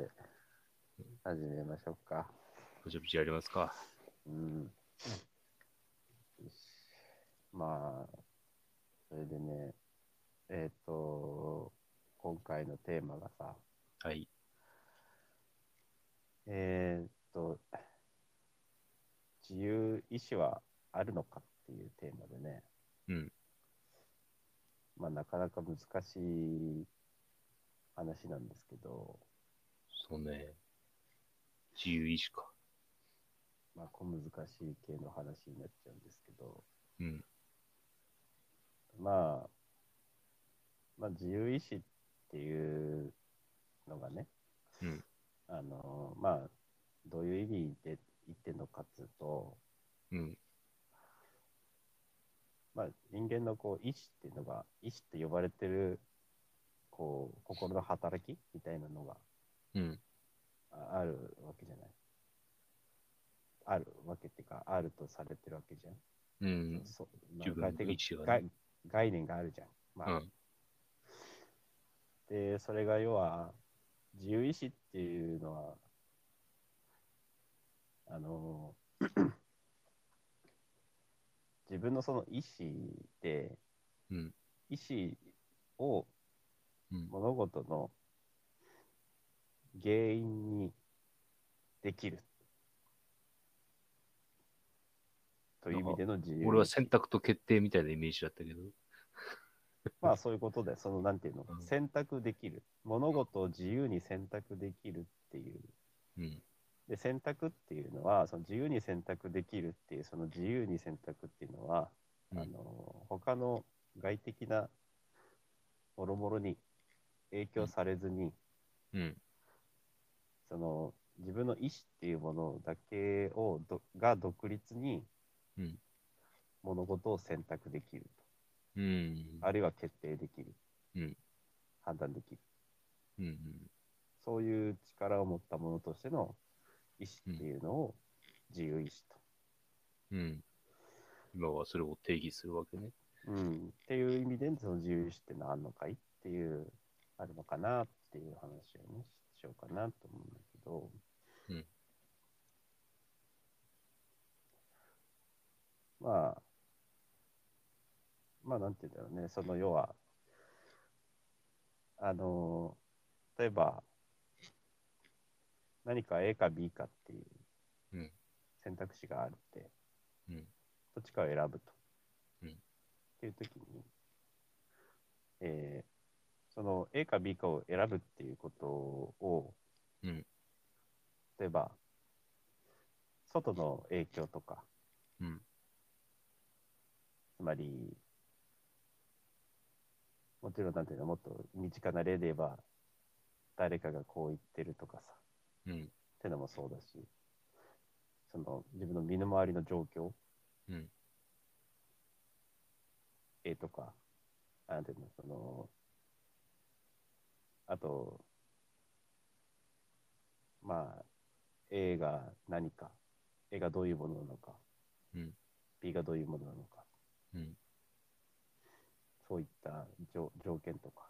で、始めましょうか。ブチブチやりますか。うん。まあ、それでね、えっ、と、今回のテーマがさ、はい。えっ、と、自由意志はあるのかっていうテーマでね、うん。まあ、なかなか難しい話なんですけど、そうね。自由意志か。まあ、小難しい系の話になっちゃうんですけど、うん。まあ、まあ、自由意志っていうのがね、うん。あの、まあ、どういう意味で言ってるのかっていうと、うん。まあ、人間のこう意志っていうのが、意志って呼ばれてる、こう、心の働きみたいなのがうん。ああるわけじゃない。あるわけっていうか、あるとされてるわけじゃん。うん。そう自分のまあ概概概念があるじゃん。まあうん。で、それが要は、自由意志っていうのは、あの、自分のその意志で、うん。意志をうん。物事の原因にできる。という意味での自由。俺は選択と決定みたいなイメージだったけど。まあそういうことで、そのなんていうの、うん選択できる。物事を自由に選択できるっていう。うん。で、選択っていうのは、その自由に選択できるっていう、その自由に選択っていうのは、うんあの、他の外的なもろもろに影響されずに、うん。その自分の意思っていうものだけをどが独立にうん。物事を選択できるうん。あるいは決定できる、うん判断できるうん。そういう力を持ったものとしての意思っていうのを自由意志と、うん。今はそれを定義するわけね。うん、っていう意味でその自由意志ってのはあるのかいっていうあるのかなっていう話をねしようかなと思うんだけど、うんまあまあなんて言うんだろうねその要はあの例えば何か A か B かっていううん選択肢があるって、うん。どっちかを選ぶと。うんっていう時に、えーその A か B かを選ぶっていうことを、うん。例えば、外の影響とか、うん。つまり、もちろんなんていうの、もっと身近な例で言えば、誰かがこう言ってるとかさ、うん。ってのもそうだし、その自分の身の回りの状況、うん。絵とか、なんていうの、その、あと、まあ、A が何か、A がどういうものなのか、うん。B がどういうものなのか、うん。そういった条条件とか、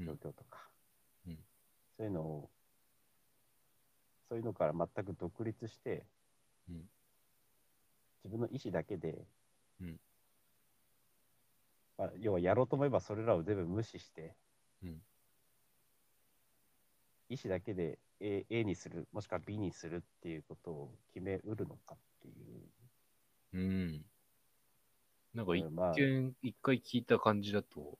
うん。状況とか、うん。そういうのを、そういうのから全く独立して、うん。自分の意思だけで、うん。まあ、要はやろうと思えばそれらを全部無視して、うん意思だけで A, A にする、もしくは B にするっていうことを決めうるのかっていう。うん。なんか一まあ見、一回聞いた感じだと、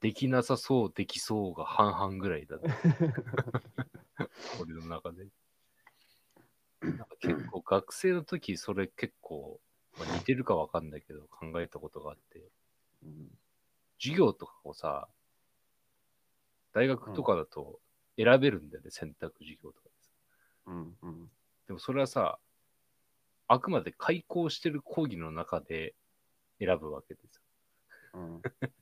できなさそう、できそうが半々ぐらいだった。俺の中で。なんか結構学生の時、それ結構、まあ似てるかわかんないけど、考えたことがあって、うん授業とかをさ、大学とかだと選べるんだよね、選択授業とかでさ。うんうんでもそれはさ、あくまで開講してる講義の中で選ぶわけですよ。うん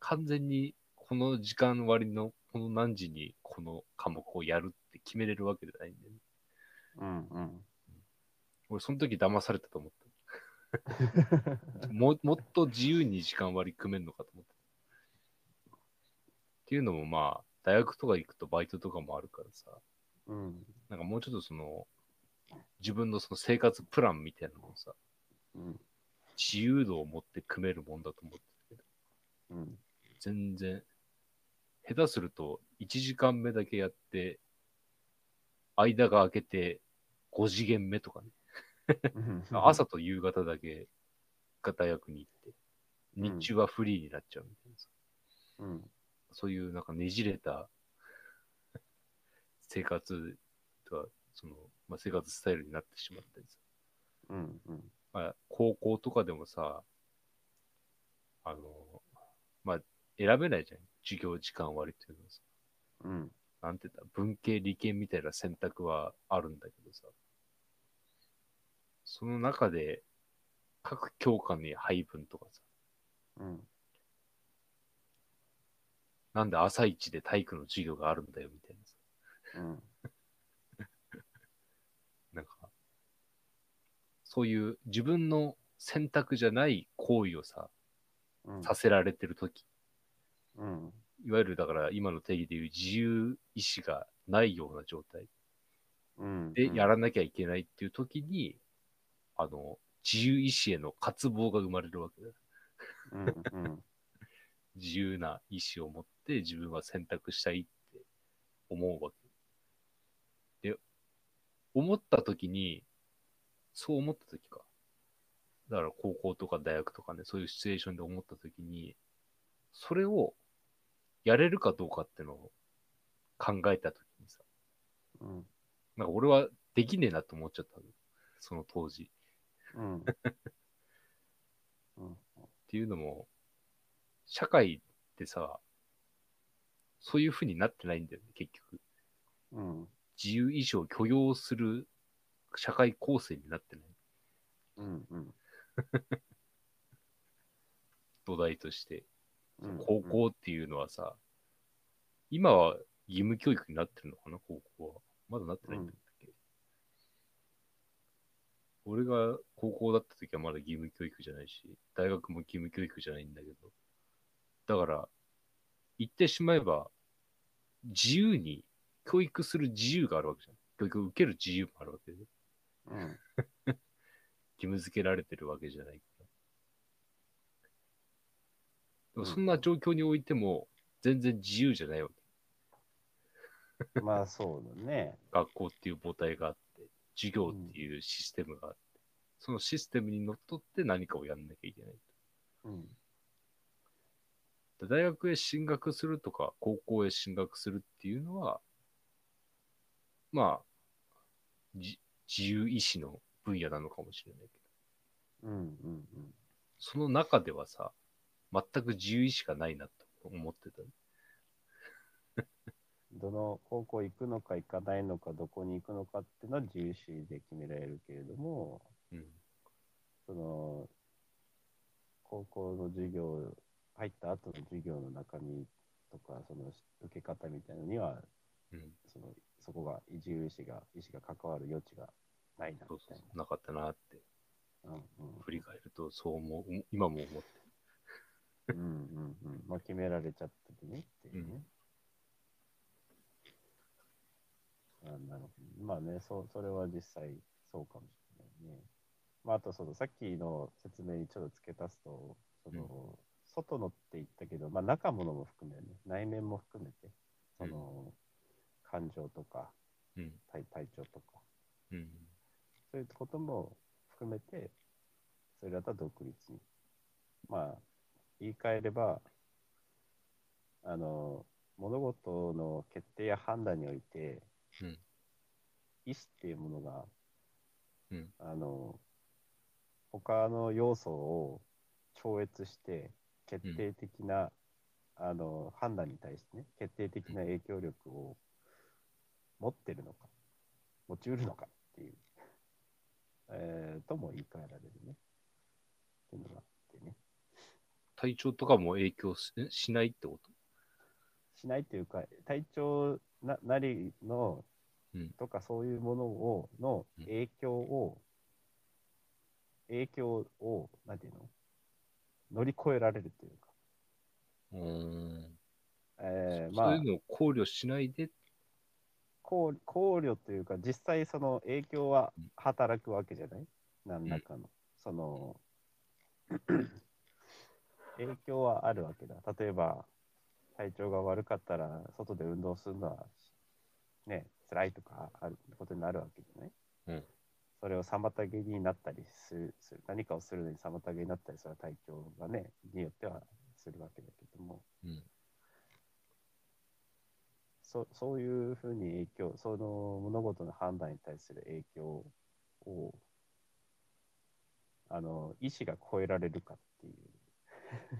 完全にこの時間割のこの何時にこの科目をやるって決めれるわけじゃないんだよね。うんうん俺その時騙されたと思った。ももっと自由に時間割り組めるのかと思った。っていうのもまあ、大学とか行くとバイトとかもあるからさ、うん。なんかもうちょっとその、自分のその生活プランみたいなのをさ、うん。自由度を持って組めるもんだと思ってたけど、うん。全然、下手すると1時間目だけやって、間が空けて5次元目とかね、朝と夕方だけが大学に行って、日中はフリーになっちゃうみたいなさ、うん。そういうなんかねじれた 生活とか、その、まあ、生活スタイルになってしまったりさ、うん。うん。まあ、高校とかでもさ、あの、まあ、選べないじゃん。授業時間割っていうのはさ。うん。なんて言った？ら文系、理系みたいな選択はあるんだけどさ。その中で、各教科に配分とかさ、うん。なんで朝一で体育の授業があるんだよみたいなさ。うん。なんか、そういう自分の選択じゃない行為をさ、うん。させられてるとき、うん。いわゆるだから今の定義でいう自由意志がないような状態うん。でやらなきゃいけないっていうときに、あの、自由意志への渇望が生まれるわけだ。うん。うん。自由な意志を持って自分は選択したいって思うわけ。で、思ったときに、そう思ったときか。だから高校とか大学とかね、そういうシチュエーションで思ったときに、それをやれるかどうかってのを考えたときにさ、うん。なんか俺はできねえなと思っちゃったの。その当時。うん。うん。っていうのも、社会ってさ、そういう風になってないんだよね、結局。うん。自由意志を許容する社会構成になってない。うん。うん。土台として。うん。高校っていうのはさ、今は義務教育になってるのかな、高校は。まだなってないんだっけ、俺が高校だった時はまだ義務教育じゃないし、大学も義務教育じゃないんだけど。だから、言ってしまえば、自由に教育する自由があるわけじゃん。教育を受ける自由もあるわけで、うん。義務付けられてるわけじゃないから。でもそんな状況においても、全然自由じゃないわけ。まあそうだね。学校っていう母体があって、授業っていうシステムがあって、そのシステムにのっとって何かをやんなきゃいけない。うん。で大学へ進学するとか、高校へ進学するっていうのは、まあ、じ自由意志の分野なのかもしれないけど、うん。うん。その中ではさ、全く自由意志がないなと思ってた。どの高校行くのか行かないのか、どこに行くのかっていうのは自由視で決められるけれども、うん。その、高校の授業、入った後の授業の中身とか、その受け方みたいなのには、うん。そのそこが自由意志が、意志が関わる余地がないなそうそみたいう。なかったなって、な。うんうん振り返るとそう思う、今も思ってうんうんうん。まあ決められちゃった時ねっていうね。あなるほど。まあね、そう、それは実際そうかもしれないね。まああとそのさっきの説明にちょっと付け足すと、その、うん外のって言ったけど、まあ中ものも含めね、内面も含めて、その、感情とかうん。体体調とか、うん。そういうことも含めて、それだったら独立に。まあ、言い換えれば、あの、物事の決定や判断において、うん意思っていうものが、うんあの、他の要素を超越して、決定的な、あの、判断に対してね、決定的な影響力を持ってるのか、持ちうるのかっていう、えー、とも言い換えられるね。っていうのがあってね。体調とかも影響ししないってこと？しないっていうか、体調ななりの、うん。とかそういうものを、のうん。影響を、影響を、なんていうの？乗り越えられるというか、うーん。えーまあ。そういうのを考慮しないで、考考慮というか、実際その影響は働くわけじゃない？何らかの。その、影響はあるわけだ。例えば、体調が悪かったら、外で運動するのは、ね、辛いとかあることになるわけじゃない？うんそれを妨げになったりする、する何かをするのに妨げになったり、それは体調がね、によってはするわけだけども、うんそそういうふうに影響、その物事の判断に対する影響を、あの、意思が超えられるかっていう、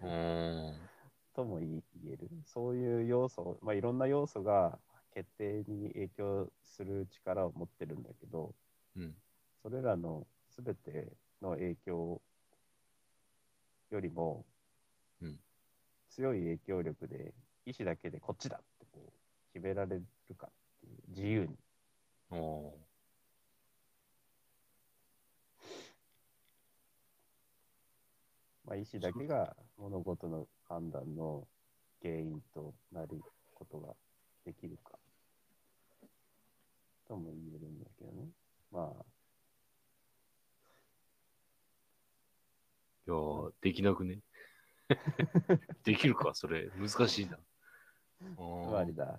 う。とも言える。そういう要素、まあ、いろんな要素が決定に影響する力を持ってるんだけど、うん。それらのすべての影響よりも、うん強い影響力で、意思だけでこっちだってこう決められるかっていう、自由に。おーまあ、意思だけが物事の判断の原因となることができるか。とも言えるんだけどね。まあ、いやー、できなくね？できるか、それ。難しいな。つまりだ。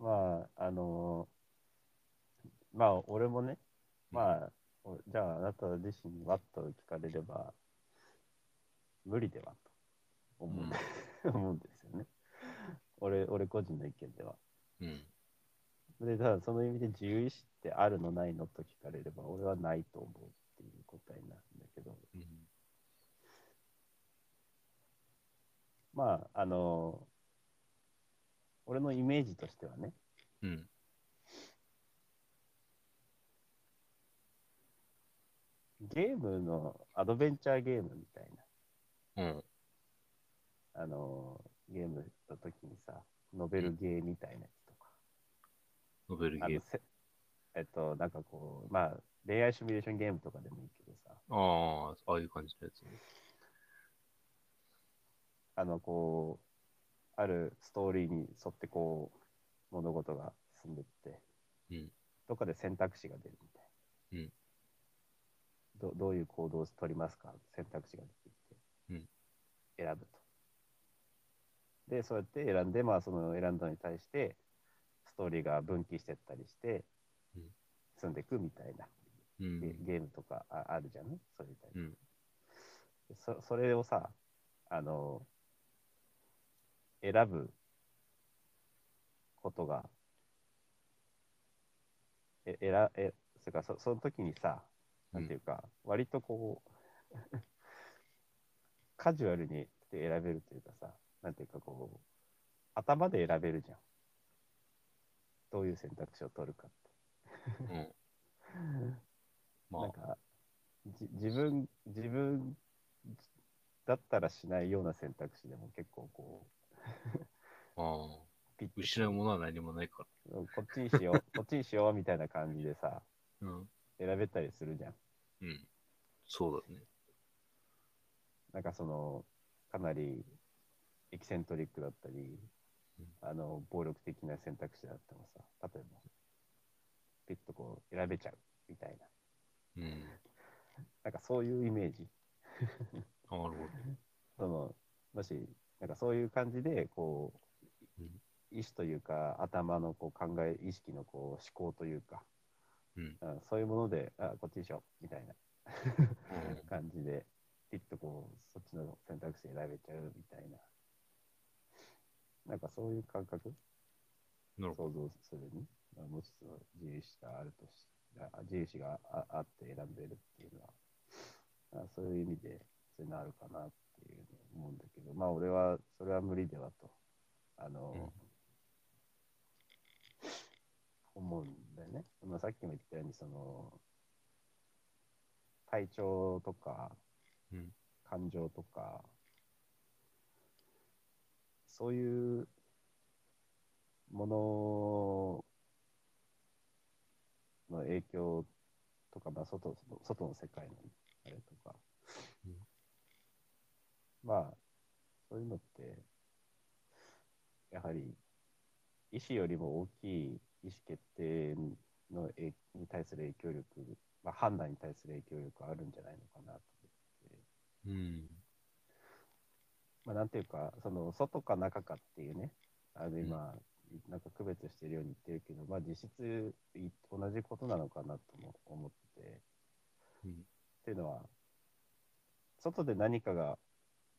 まあ、あのまあ、俺もね、まあ、おじゃあ、あなた自身にワッと聞かれれば、無理ではと思うん, 思うんですよね。俺、俺個人の意見では。うん。で、ただその意味で自由意志ってあるのないのと聞かれれば、俺はないと思うっていう答えになるんだけど、うん。まあ、あの俺のイメージとしてはね、うん。ゲームのアドベンチャーゲームみたいうん。な、あのゲームの時にさ、ノベルゲーみたいなやつとか、ノベルゲーえっと、なんかこう、まあ、恋愛シミュレーションゲームとかでもいいけどさ、ああ、ああいう感じのやつね。あの、こう、あるストーリーに沿ってこう、物事が進んでって、うん。どっかで選択肢が出るみたいな。うんどどういう行動を取りますか？選択肢が出てきて、うん選ぶと。で、そうやって選んで、まあ、その選んだのに対して、ストーリーが分岐してったりしてうん、進んでいくみたいなうん。ゲゲームとかああるじゃんね、そういうタイプうん。でそそれをさ、あの、選ぶことが、え、えら、え、それからそその時にさ、なんていうか、割とこう、カジュアルに選べるというかさ、なんていうかこう、頭で選べるじゃん。どういう選択肢を取るかって。うん。まあ、なんかじ自分自分だったらしないような選択肢でも結構こああ。失うものは何もないかこっちにしよう こっちにしようみたいな感じでさら。うん。選べたりするじゃんうん。そうだね。なんかそのかなりエキセントリックだったり、うんあの暴力的な選択肢だってもさ例えばピッとこう選べちゃうみたいなうん。なんかそういうイメージなるほど。そのもしなんかそういう感じでこう、うん。意思というか頭のこう考え意識のこう思考というか、うん。うんそういうものであこっちにしようみたいな。うん。感じでピッとこうそっちの選択肢選べちゃうみたいな。なんかそういう感覚？想像するに、まあ、もしその自由意志があるとしあ自由意志がああって選んでるっていうのは。あそういう意味でそういうのあるかなっていうふうに思うんだけどまあ俺はそれは無理ではとあの、思うんだよね、まあ、さっきも言ったようにその体調とかうん。感情とか、そういうものの影響とか、まあ、外の外の世界のあれとか、うんまあそういうのってやはり意思よりも大きい意思決定のえに対する影響力、まあ、判断に対する影響力あるんじゃないのかなと思って、うん。まあ、なんていうか、その外か中かっていうね、あの今、なんか区別してるように言ってるけど、まあ、実質い同じことなのかなとも思ってて、うん。っていうのは、外で何かが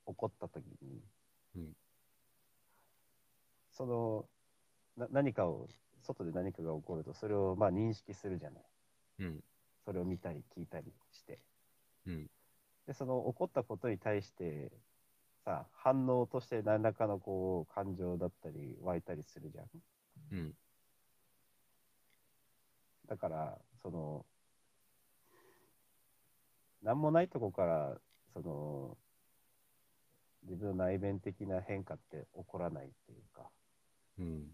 起こったときに、うんそのな何かを、外で何かが起こると、それをまあ認識するじゃない。うん。それを見たり聞いたりして。うん。で、その起こったことに対して、さ、反応として何らかのこう感情だったり湧いたりするじゃん。うん。だから、その、なんもないとこから、その、自分の内面的な変化って起こらないっていうか、うん。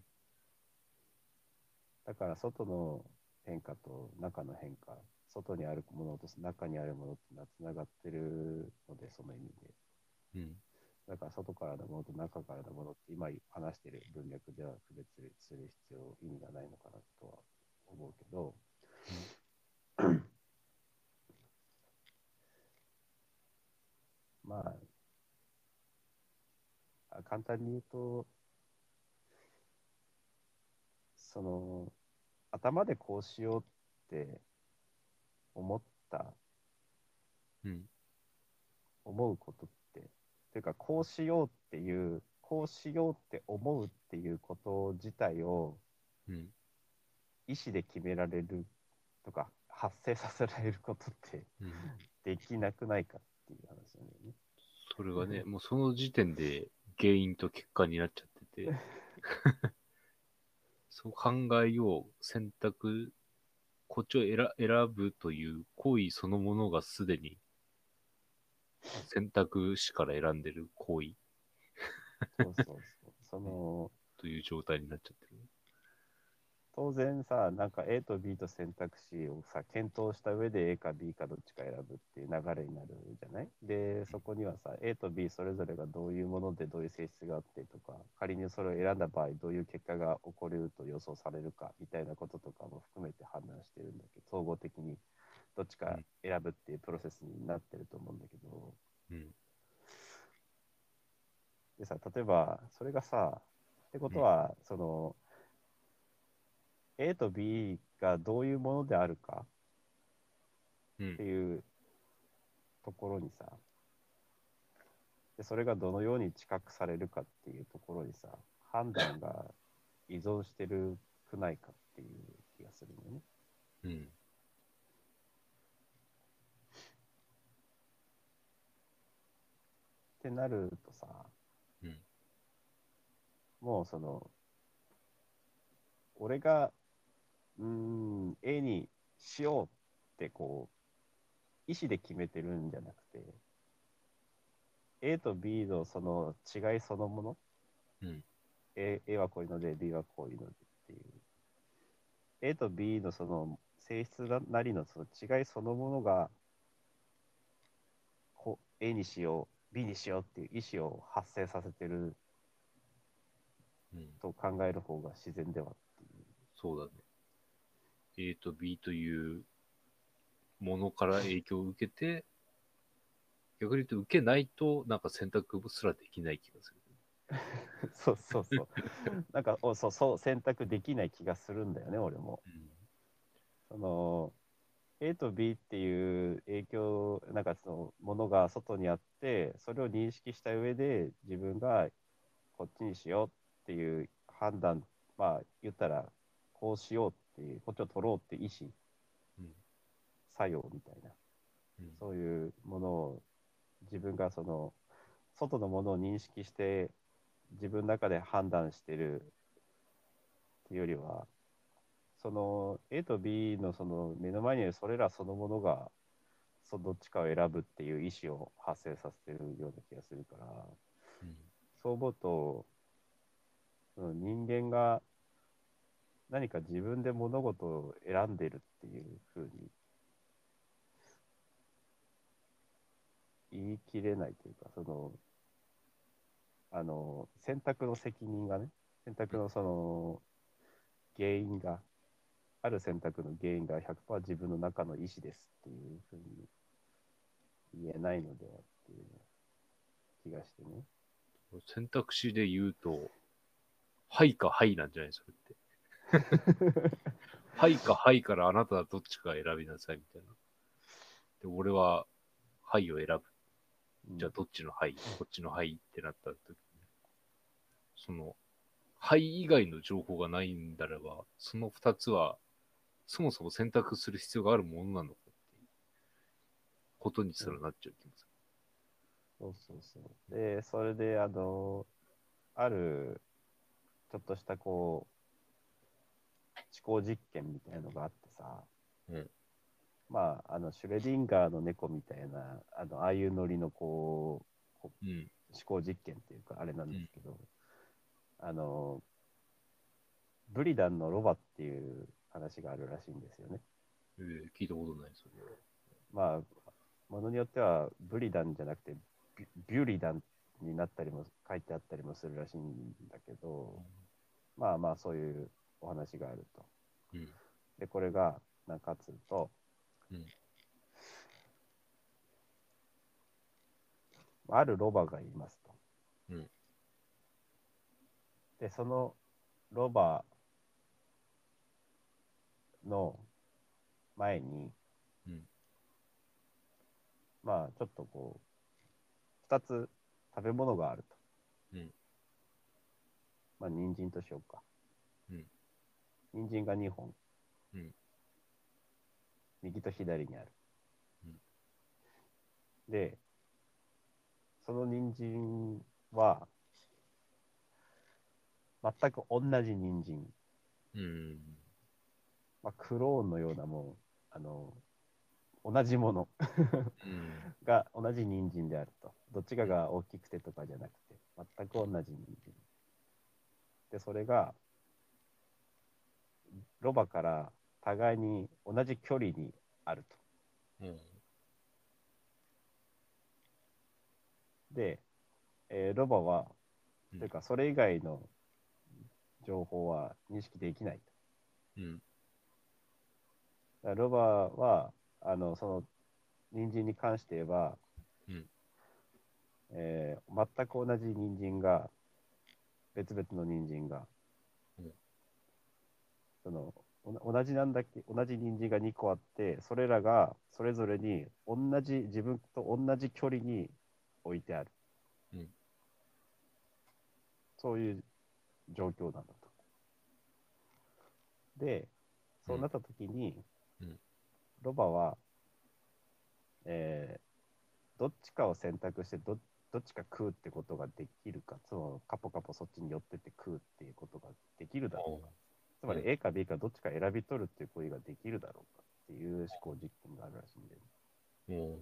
だから外の変化と中の変化、外にあるものと中にあるものっていうのはつながってるので、その意味で。うん。だから外からのものと中からのものって今話してる文脈では区別する必要、意味がないのかなとは思うけど、まあ、あ簡単に言うと、その、頭でこうしようって思った、うん。思うことって、というか、こうしようっていう、こうしようって思うっていうこと自体をうん。意思で決められるとか、発生させられることってうん。できなくないかっていう話なんだよね。それがね、もうその時点で原因と結果になっちゃってて、そう考えよう、選択、こっちを選選ぶという行為そのものがすでに選択肢から選んでる行為そうそうそう。その、という状態になっちゃってる。当然さ、なんか A と B と選択肢をさ、検討した上で A か B かどっちか選ぶっていう流れになるじゃない？で、そこにはさ、A と B それぞれがどういうものでどういう性質があってとか、仮にそれを選んだ場合どういう結果が起こると予想されるかみたいなこととかも含めて判断してるんだけど、総合的にどっちか選ぶっていうプロセスになってると思うんだけど、うん。でさ、例えば、それがさ、ってことは、その、A と B がどういうものであるかうんって。いうところにさ、でそれがどのように知覚されるかっていうところにさ、判断が依存してるくないかっていう気がするんだよね。うん。ってなるとさ、うんもうその、俺が、うーん、A にしようってこう、意思で決めてるんじゃなくて、A と B のその違いそのもの、うん。A, A はこういうので、B はこういうのでっていう、A と B のその性質なりのその違いそのものが、こう A にしよう、B にしようっていう意思を発生させてるうん。と考える方が自然ではっていう。そうだね。A と B というものから影響を受けて、逆に言うと受けないと、なんか選択すらできない気がする。そうそうそう。なんか、おそうそう、選択できない気がするんだよね、俺も。その、A と B っていう影響、なんかそのものが外にあって、それを認識した上で、自分がこっちにしようっていう判断、まあ言ったら、こうしようっていう、こっちを取ろうって意思、うん。作用みたいな。うん。そういうものを自分がその外のものを認識して自分の中で判断してるっていうよりはその A と B のその目の前にいるそれらそのものがそどっちかを選ぶっていう意思を発生させてるような気がするからうんそう思うと人間が何か自分で物事を選んでるっていうふうに言い切れないというか、その、あの、選択の責任がね、選択のその原因が、ある選択の原因が100%自分の中の意思ですっていうふうに言えないのではっていう気がしてね。選択肢で言うと、はいかはいなんじゃないそれって。はいかはいからあなたはどっちか選びなさいみたいな。で、俺ははいを選ぶ。じゃあどっちのはい、こっちのはいってなった時に、その、はい以外の情報がないんだれば、その二つは、そもそも選択する必要があるものなのかっていうことにすらなっちゃう気がすそうそうそう。で、それで、あの、ある、ちょっとしたこう、思考実験みたいなのがあってさ、うんまあ、あの、シュレディンガーの猫みたいな、あの、ああいうノリのこう、こる。うん。思考実験っていうか、あれなんですけど、あの、ブリダンのロバっていう話があるらしいんですよね。えー聞いたことない、それは。まあ、ものによってはブリダンじゃなくてビビュリダンになったりも書いてあったりもするらしいんだけど、まあまあそういうお話があると。うん。で、これが何かっつうと、うんあるロバがいますと。うんで、そのロバの前に、うんまあちょっとこう、二つ食べ物があると。うんまあ人参としようか。うん人参が2本。うん右と左にある。うんで、その人参は、全く同じ人参。うん。まあ、クローンのようなもん、あの、同じものうん。が同じ人参であると。どっちかが大きくてとかじゃなくて、全く同じ人参。で、それが、ロバから互いに同じ距離にあると。うん。で、えーロバは、うんというか、それ以外の情報は認識できないと。うん。ロバは、あの、その、人参に関して言えば、うんえー全く同じ人参が、別々の人参が、うんその、お同じなんだっけ、同じ人参が2個あって、それらがそれぞれに同じ、自分と同じ距離に置いてある。うんそういう状況なんだと。で、そうなった時に、うんロバは、えーどっちかを選択してど、どっちか食うってことができるか、そのカポカポそっちに寄ってって食うっていうことができるだろうか。つまりうん A か B かどっちか選び取るっていう行為ができるだろうかっていう思考実験があるらしいんで。うん。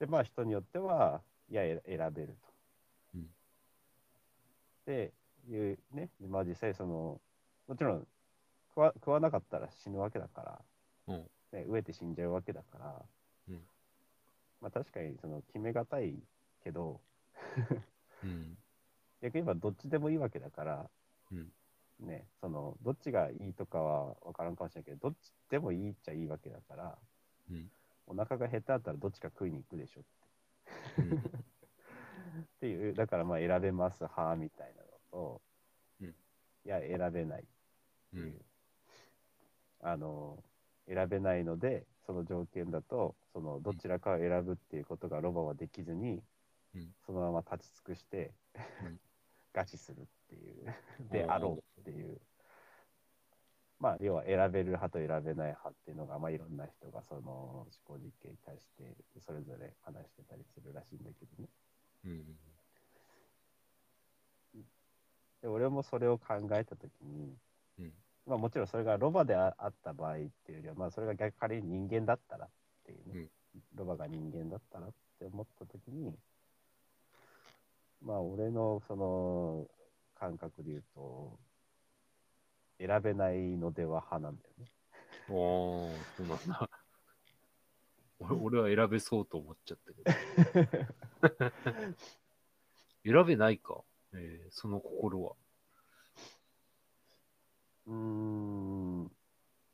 で、まあ人によっては、いや、え選べると。うんで、いうね、まあ実際その、もちろん食わ食わなかったら死ぬわけだから、うんね、飢えて死んじゃうわけだから、うんまあ確かにその決めがたいけど、うん。逆に言えばどっちでもいいわけだから、うんね、その、どっちがいいとかは分からんかもしれないけど、どっちでもいいっちゃいいわけだから、うん。お腹が減ってあったらどっちか食いに行くでしょうん。っていう、だからまあ選べます派みたいなのと、うん。いや、選べないってういう、ん。あの、選べないので、その条件だと、そのどちらかを選ぶっていうことがロバはできずに、うん。そのまま立ち尽くして、うん餓死するっていう、であろうっていう。まあ、要は選べる派と選べない派っていうのが、まあ、いろんな人がその思考実験に対してそれぞれ話してたりするらしいんだけどね。うん。で俺もそれを考えたときに、うんまあもちろんそれがロバでああった場合っていうよりは、まあそれが逆仮に人間だったらっていうね、ロバが人間だったらって思ったときに、まあ俺のその感覚で言うと、選べないのでは派なんだよね。おー、そうなんだ。俺俺は選べそうと思っちゃったけど。選べないか。えーその心は。うーん、ま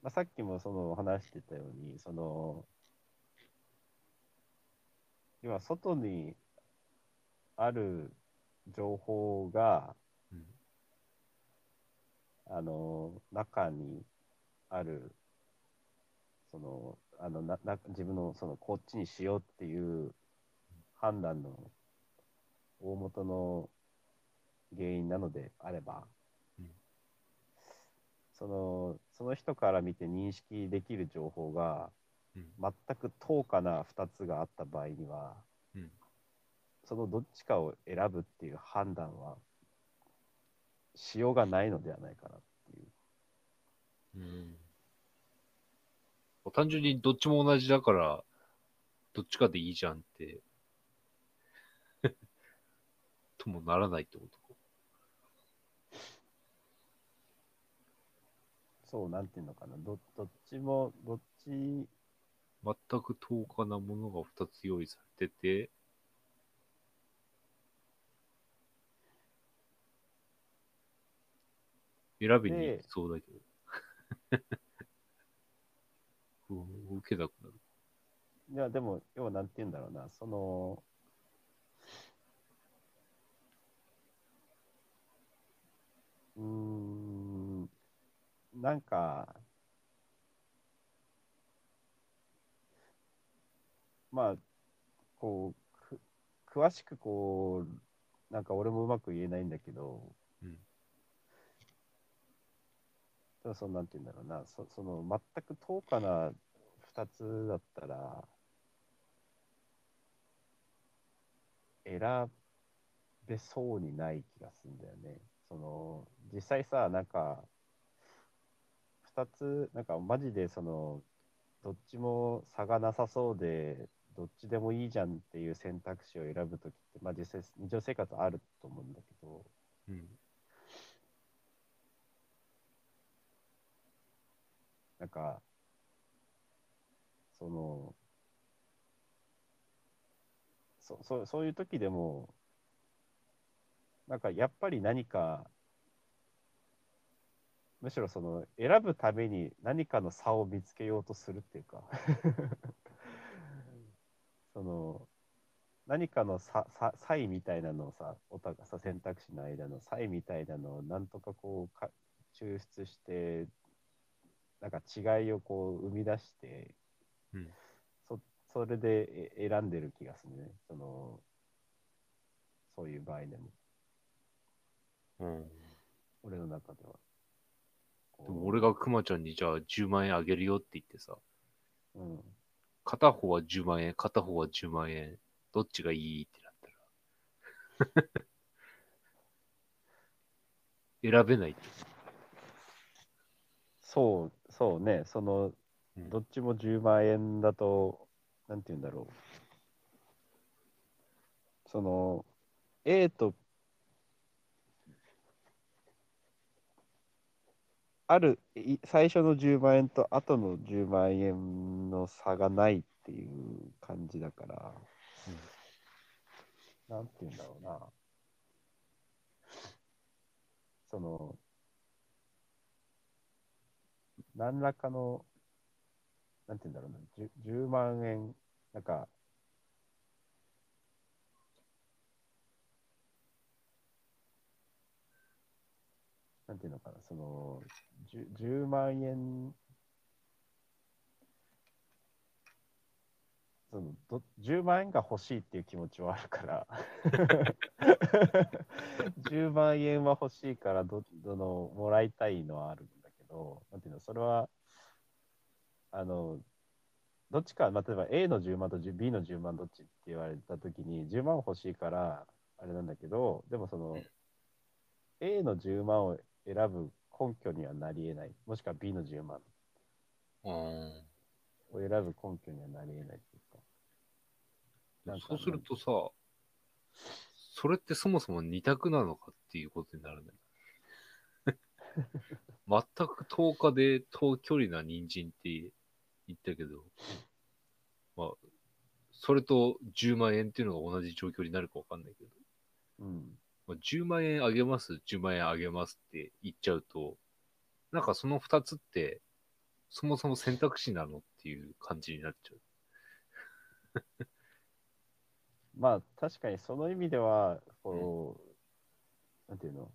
あ、さっきもその話してたように、その、要は外にある情報が、うん。あの、中にある、その、あのなな自分のそのこっちにしようっていう判断の大元の原因なのであれば、うん。そのその人から見て認識できる情報がうん。全く等価な2つがあった場合には、うんそのどっちかを選ぶっていう判断はしようがないのではないかなっていう。うん。単純にどっちも同じだから、どっちかでいいじゃんって、ともならないってことそう、なんていうのかな。どどっちも、どっち、全く等価なものが2つ用意されてて、選びに行きそうだけど。うん受けなくなる。いや、でも、要はなんて言うんだろうな、その、うーん、なんか、まあ、こう、く詳しくこう、なんか俺もうまく言えないんだけど、うんただその、なんて言うんだろうな、そその、全く等価な2つだったら、選べそうにない気がするんだよね。その、実際さ、なんか、2つ、なんかマジでその、どっちも差がなさそうで、どっちでもいいじゃんっていう選択肢を選ぶときって、まあ実際、日常生活あると思うんだけど、うん。なんか、その、そそそういう時でも、なんかやっぱり何か、むしろその選ぶために何かの差を見つけようとするっていうか、その何かの差差差異みたいなのをさ、お互いさ選択肢の間の差異みたいなのをなんとかこうか抽出して、なんか違いをこう生み出して、うんそそれでえ選んでる気がするね。そのそういう場合でも、うん。俺の中では。でも俺がクマちゃんにじゃあ10万円あげるよって言ってさ、うん。片方は10万円、片方は10万円、どっちがいいってなったら。選べないって。そう、そうね、その、うんどっちも10万円だと、なんて言うんだろう。その、A と、ある、い最初の10万円と後の10万円の差がないっていう感じだから、なんて言うんだろうな。その、何らかの、なんて言うんだろうな、10, 10万円、なんか、なんていうのかな、その、10, 10万円、そのど10万円が欲しいっていう気持ちはあるから、10万円は欲しいからど、どの、もらいたいのはあるど、なんていうの、それは、あの、どっちか、まあ、例えば A の10万と B の10万どっちって言われたときに、10万欲しいから、あれなんだけど、でもその、A の10万を選ぶ根拠にはなり得ない。もしくは B の10万うん。を選ぶ根拠にはなり得ないっていうか。なんかそうするとさ、それってそもそも二択なのかっていうことになるね。全く10日で遠距離な人参って言ったけど、まあ、それと10万円っていうのが同じ状況になるかわかんないけど、うん。まあ10万円あげます、10万円あげますって言っちゃうと、なんかその2つって、そもそも選択肢なのっていう感じになっちゃう。まあ確かにその意味では、こう、なんていうの？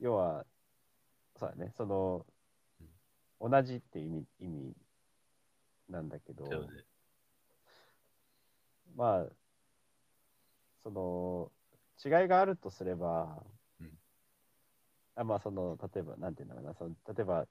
要は、そうだね、その、同じっていう意味意味なんだけど、ね。まあ、その、違いがあるとすれば、うん。あまあ、その、例えば、なんていうのかな、その例えば、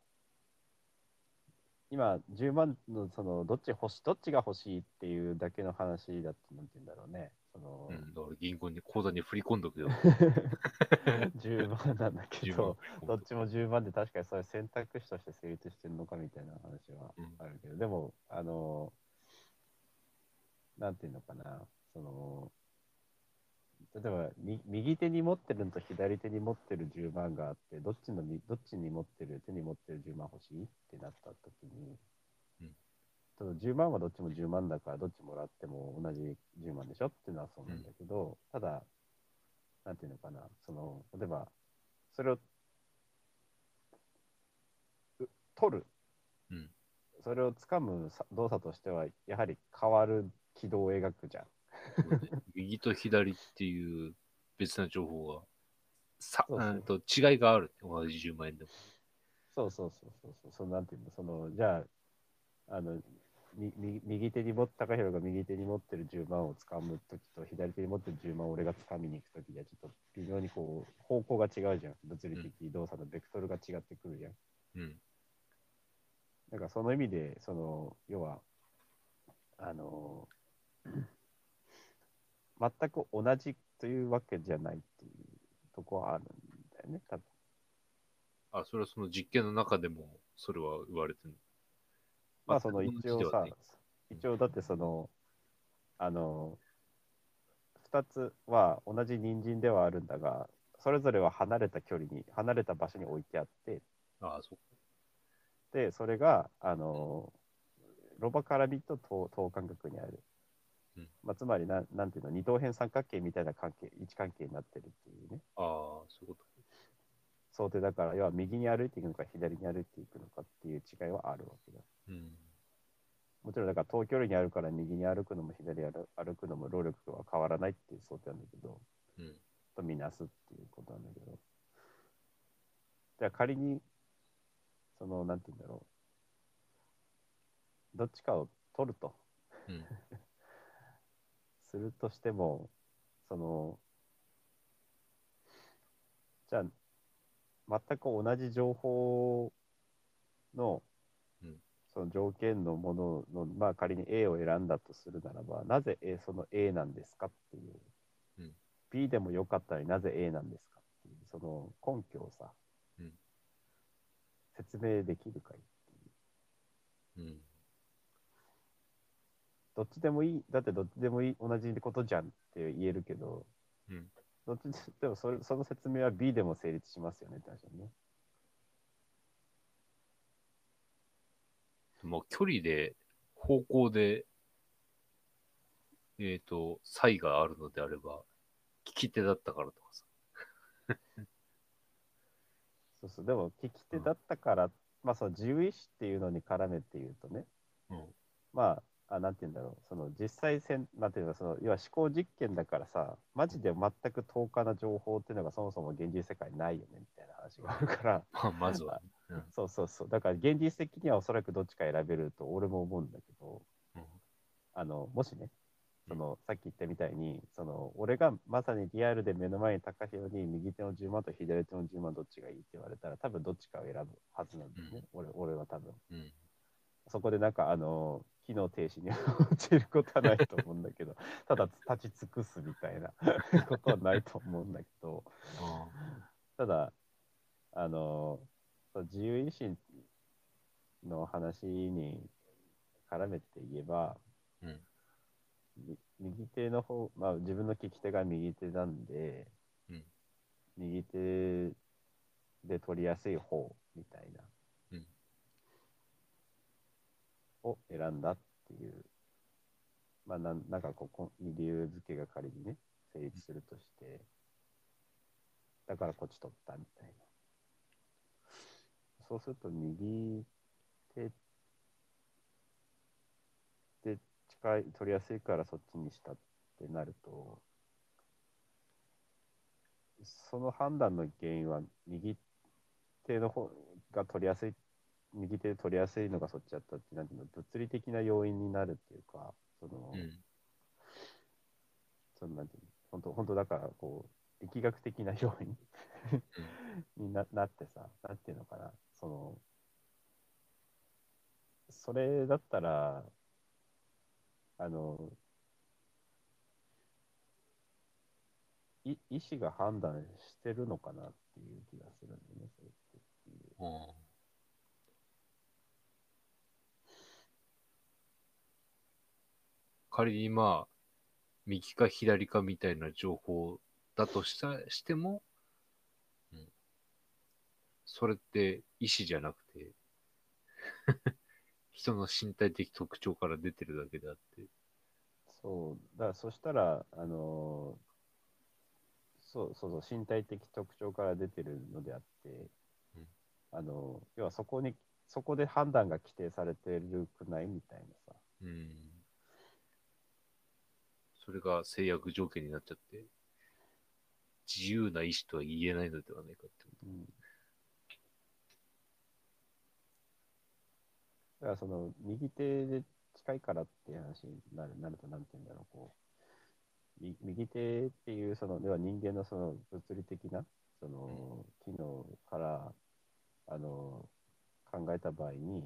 今、10万の、その、どっち欲し、どっちが欲しいっていうだけの話だと、なんていうんだろうね、その、うん、だから銀行に口座に振り込んどくよ。10万なんだけ10ど万、どっちも10万で確かにそういう選択肢として成立してるのかみたいな話はうん。あるけど、でも、あの、なんていうのかな、その、例えばみ右手に持ってるのと左手に持ってる10万があって、どっちのみどっちに持ってる、手に持ってる10万欲しいってなった時に、うんその10万はどっちも10万だから、どっちもらっても同じ10万でしょっていうのはそうなんだけど、ただ、なんていうのかな、その、例えば、それを、う取る、うんそれを掴むさ動作としては、やはり変わる軌道を描くじゃん。右と左っていう別な情報が、さそうと違いがある。同じ10万円でも。そうそうそうそうそう、そのなんていうの、その、じゃあ、あの、右手に持っ高弘が右手に持ってる10万を掴むときと、左手に持ってる10万を俺が掴みに行くときでは、ちょっと微妙にこう、方向が違うじゃん。物理的動作のベクトルが違ってくるじゃん。うん。だからその意味で、その、要は、あの、全く同じというわけじゃないっていうとこはあるんだよね、多分。あ、それはその実験の中でもそれは言われてるまあその一応さ一応だってその、あの、2つは同じ人参ではあるんだが、それぞれは離れた距離に、離れた場所に置いてあって、ああ、そうで、それが、あの、ロバから見ると等等間隔にある。うん。まあ、つまりなん、なんていうの、二等辺三角形みたいな関係、位置関係になってるっていうね、ああ、そういうこ想定だから、要は右に歩いていくのか、左に歩いていくのかっていう違いはあるわけだ。と。うん。もちろん、だから、遠距離にあるから、右に歩くのも左に歩歩くのも労力は変わらないっていう想定なんだけど、うん。とみなすっていうことなんだけど、じゃあ仮に、その、なんて言うんだろう、どっちかを取るとうん。するとしても、その、じゃあ、全く同じ情報の、うんその条件のものの、まあ仮に A を選んだとするならば、なぜ A その A なんですかっていう、うん B でもよかったのになぜ A なんですかっていう、その根拠をさ、うん説明できるかいっていう。うん。どっちでもいい、だってどっちでもいい、同じことじゃんって言えるけど、うん。どっちでもそれその説明は B でも成立しますよねって話だよね。もう距離で、方向で、えっ、と、差異があるのであれば、利き手だったからとかさ。そうそう、でも聞き手だったから、まあその自由意志っていうのに絡めて言うとね、うん。まあ、あなんて言うんだろう、その実際せん、なんていうの、その要は思考実験だからさ、マジで全く等価な情報っていうのがそもそも現実世界にないよねみたいな話があるから、まずは、ね。うん。そうそうそう、だから現実的にはおそらくどっちか選べると俺も思うんだけど、うんあのもしね、そのさっき言ったみたいに、その俺がまさにリアルで目の前に高弘に右手の10万と左手の10万どっちがいいって言われたら、多分どっちかを選ぶはずなんだよね、俺俺は多分。うん。そこでなんか、あの、機能停止に落ちることはないと思うんだけど、ただ立ち尽くすみたいな ことはないと思うんだけど、あただ、あの、自由意志の話に絡めて言えば、あ。うん。み右手の方、まあ自分の利き手が右手なんで、うん右手で取りやすい方みたいな、うんを選んだっていう、まあなんなんかここう理由付けが仮にね、成立するとして、だからこっち取ったみたいな。そうすると右手で近い、取りやすいからそっちにしたってなると、その判断の原因は右手の方が取りやすい、右手で取りやすいのがそっちだったって、なんていうの、物理的な要因になるっていうか、その、うん。そのなんていうの、本当、本当だから、こう、力学的な要因にななってさ、なんていうのかな、その、それだったら、あの、い医師が判断してるのかなっていう気がするんだよね、それってっていう。うん。仮にまあ、右か左かみたいな情報だとしたしても、うん、それって意思じゃなくて、人の身体的特徴から出てるだけであって、そう、だからそしたら、あのそうそうそう、身体的特徴から出てるのであって、うんあの要はそこに、そこで判断が規定されてるくないみたいなさ。うん。それが制約条件になっちゃって、自由な意思とは言えないのではないかってこうん、だからその、右手で近いからっていう話になるなると、なんて言うんだろう、こう、み右手っていう、その、要は人間のその物理的な、その、機能から、あの、考えた場合に、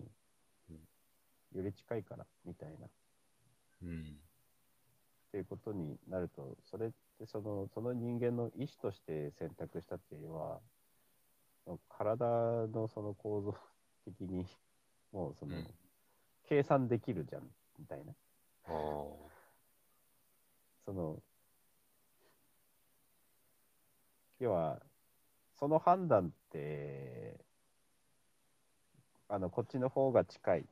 より近いから、みたいな。うん。ていうことになると、それってその、その人間の意思として選択したっていうよりは、体のその構造的に、もうその、うん計算できるじゃん、みたいな。その、要は、その判断って、あの、こっちの方が近い。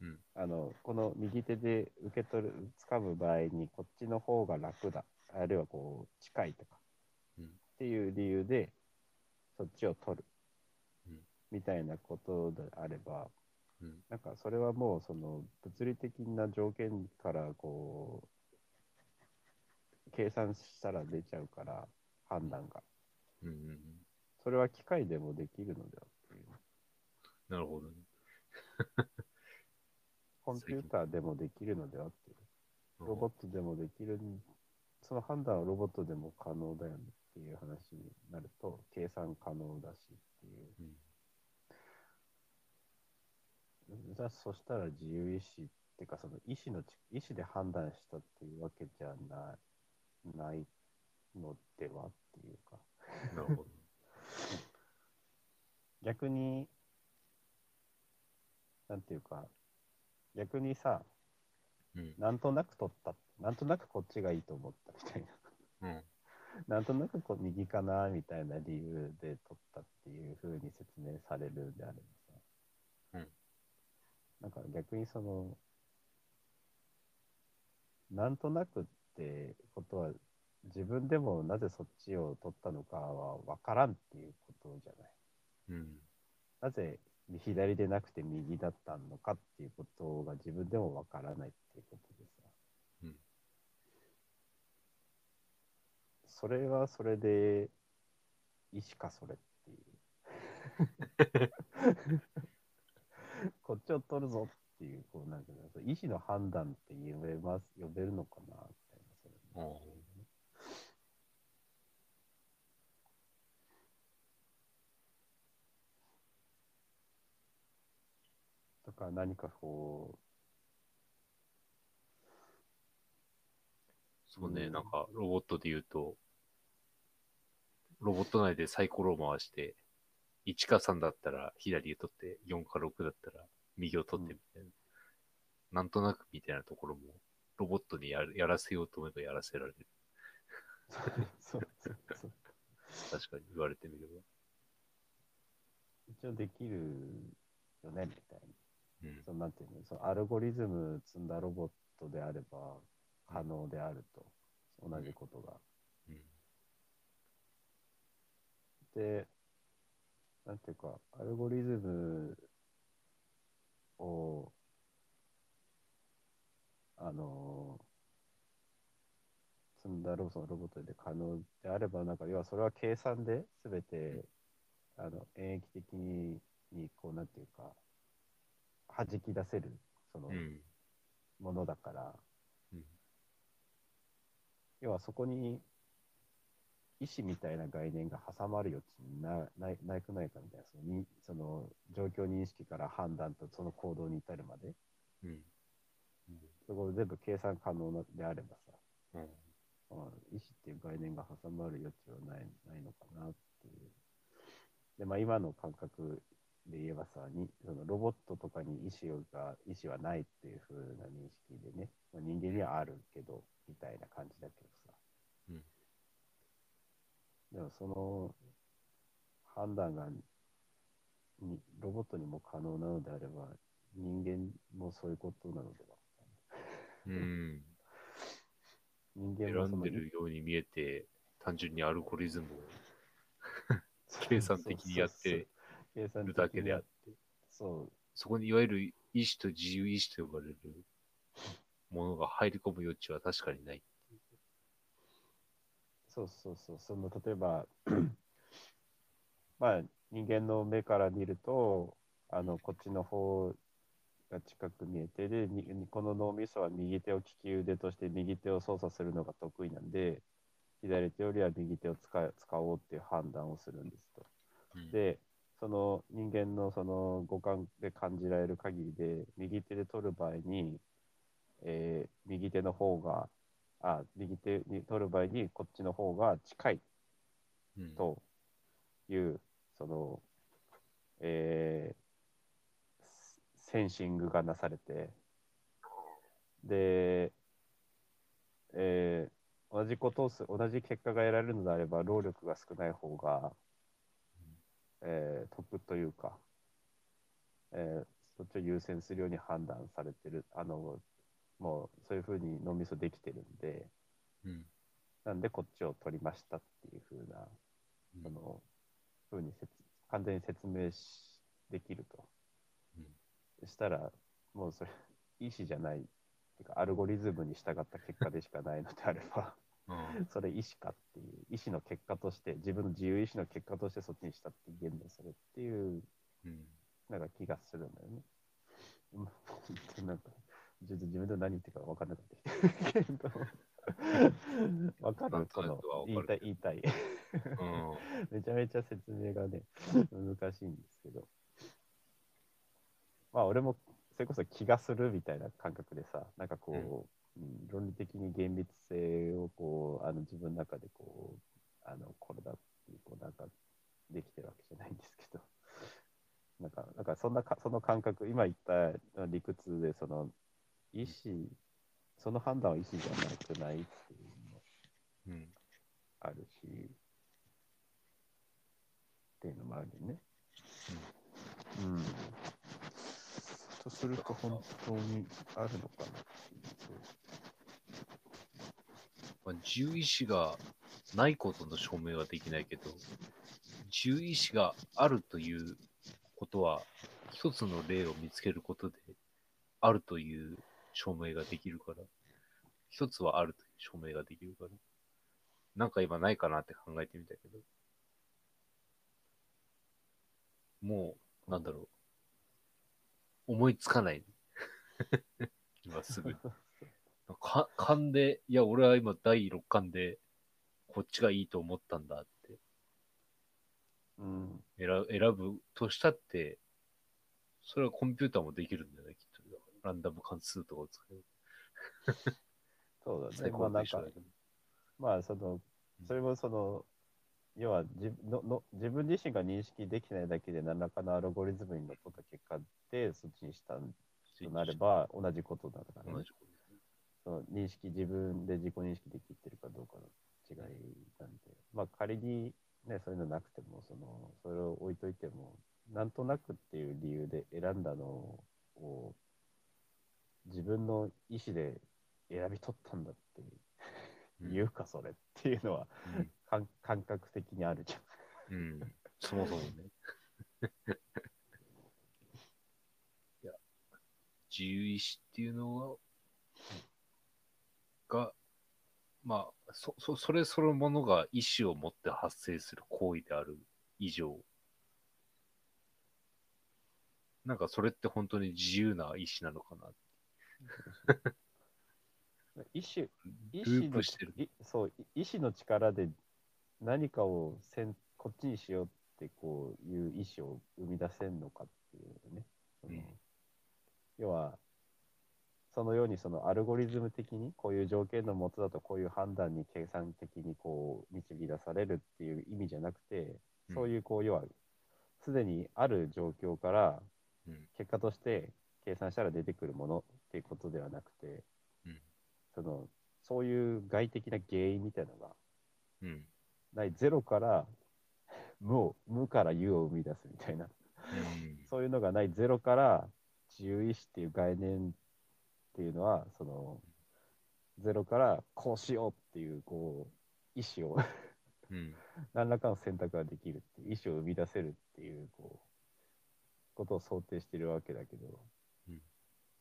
うんあの、この右手で受け取る、掴む場合に、こっちの方が楽だ。あるいはこう、近いとか。うんっていう理由で、そっちを取る。うんみたいなことであれば、うん。なんかそれはもうその物理的な条件からこう計算したら出ちゃうから判断が。うんうんうん。それは機械でもできるのではっていう。なるほどね。コンピューターでもできるのではっていう。ロボットでもできるん、その判断はロボットでも可能だよねっていう話になると、計算可能だしっていう。うんじゃあそしたら自由意志っていうか、その意思のち、意思で判断したっていうわけじゃなないのではっていうか、なるほど。逆に、なんていうか、逆にさ、うん。なんとなく取った、なんとなくこっちがいいと思ったみたいな、うん。なんとなくこう右かなみたいな理由で取ったっていうふうに説明されるんであればさ、うんなんか逆にその、なんとなくってことは、自分でもなぜそっちを取ったのかは分からんっていうことじゃない。うん。なぜ左でなくて右だったのかっていうことが自分でも分からないっていうことでさ。うんそれはそれで、意思かそれっていう。こっちを取るぞっていう、こうなんていうの、意思の判断って言えます、呼べるのかなみたいな、それああ。とか何かこそうね、うんなんかロボットで言うと、ロボット内でサイコロを回して、1か3だったら左を取って、4か6だったら右を取ってみたいな。なんとなくみたいなところも、ロボットにやるやらせようと思えばやらせられる。う、そうそうそう。確かに言われてみれば。一応できるよね、みたいな。うん。そのなんていうの、そのアルゴリズム積んだロボットであれば可能であると、同じことが。うん。って、なんていうか、アルゴリズムを、あの積んだロそのロボットで可能であれば、なんか、要はそれは計算で全て、あの、演疫的に、にこう、なんていうか、弾き出せる、その、うん。ものだから、うん要はそこに意思みたいな概念が挟まる余地なないないくないかみたいなそのにその状況認識から判断とその行動に至るまでうん。そこ全部計算可能なであればさ、うん。まあ意思っていう概念が挟まる余地はないないのかなっていう。で、まあ今の感覚で言えばさ、にそのロボットとかに意思が意思はないっていう風な認識でね、まあ、人間にはあるけど、みたいな感じだけどさ。うんでもその判断がにロボットにも可能なのであれば、人間もそういうことなのでは。うん。人選間もそのんでるように見えて、単純にアルゴリズムを計算的にやって計算るだけであって、そう、そこにいわゆる意思と自由意志と呼ばれるものが入り込む余地は確かにない。そうそうそう、その例えば、まあ人間の目から見ると、あのこっちの方が近く見えてでに、この脳みそは右手を利き腕として右手を操作するのが得意なんで、左手よりは右手を使い使おうっていう判断をするんですと。うん、で、その人間のその五感で感じられる限りで、右手で取る場合に、えー右手の方が、あ、右手に取る場合にこっちの方が近いうん、という、その、えーセンシングがなされて、で、えー同じことをす、同じ結果が得られるのであれば、労力が少ない方が、えー得というか、えーそっちを優先するように判断されてる、あの、もうそういうふうに脳みそできてるんで、うん。なんでこっちを取りましたっていうふうな、うん。その、ふうに説完全に説明しできると。したら、もうそれ、意思じゃない、てかアルゴリズムに従った結果でしかないのであれば、うんそれ意思かっていう、意思の結果として、自分の自由意志の結果としてそっちにしたって言語するっていう、うんなんか気がするんだよね。なんか、ちょっと自分で何言ってるか分かんなかったけど、分かなんとなるその言いたい、言いたい。うんめちゃめちゃ説明がね、難しいんですけど。まあ、俺も、それこそ気がするみたいな感覚でさ、なんかこう、うん論理的に厳密性をこう、あの自分の中でこう、あの、これだっていう、こう、なんか、できてるわけじゃないんですけど、なんか、なんかそんなか、その感覚、今言った理屈で、その、意思、その判断は意思じゃなくないっていうのもうんあるし、っていうのもあるよね。うん。とすると本当にあるのかなっていう。まあ、自由意志がないことの証明はできないけど、自由意志があるということは、一つの例を見つけることで、あるという証明ができるから、一つはあるという証明ができるから、なんか今ないかなって考えてみたけど、もう、なんだろう、思いつかない。今すぐ。か勘で、いや、俺は今第六感で、こっちがいいと思ったんだってうん。選選ぶとしたって、それはコンピューターもできるんだよね、きっと。ランダム関数とかを使えそうだね。最まあなんか。まあその、それもその、要は自のの自分自身が認識できないだけで何らかのアルゴリズムにのっとった結果でそっちにしたとなれば同じことだから、ね同じ、こと。その認識自分で自己認識できてるかどうかの違いなんで、まあ仮にね、そういうのなくても、その、それを置いといても、なんとなくっていう理由で選んだのを、自分の意思で選び取ったんだってうん言うか、それっていうのはうん感感覚的にあるじゃん。うん。そもそもね。いや、自由意志っていうのが、まあ、そ、そ、それそのものが意志を持って発生する行為である以上、なんかそれって本当に自由な意志なのかな。意志、意ル志のそう、い意志の力で何かをせんこっちにしようってこういう意志を生み出せんのかっていうね。うん要は、そのようにそのアルゴリズム的にこういう条件のもとだとこういう判断に計算的にこう導き出されるっていう意味じゃなくて、うんそういうこう要はすでにある状況からうん。結果として計算したら出てくるものっていうことではなくて、うんそのそういう外的な原因みたいなのがうん。ないゼロから 無を無から有を生み出すみたいなうん。そういうのがないゼロから自由意志っていう概念っていうのはそのゼロからこうしようっていうこう意思をうん。何らかの選択ができるっていう意思を生み出せるっていうこうことを想定してるわけだけど、うん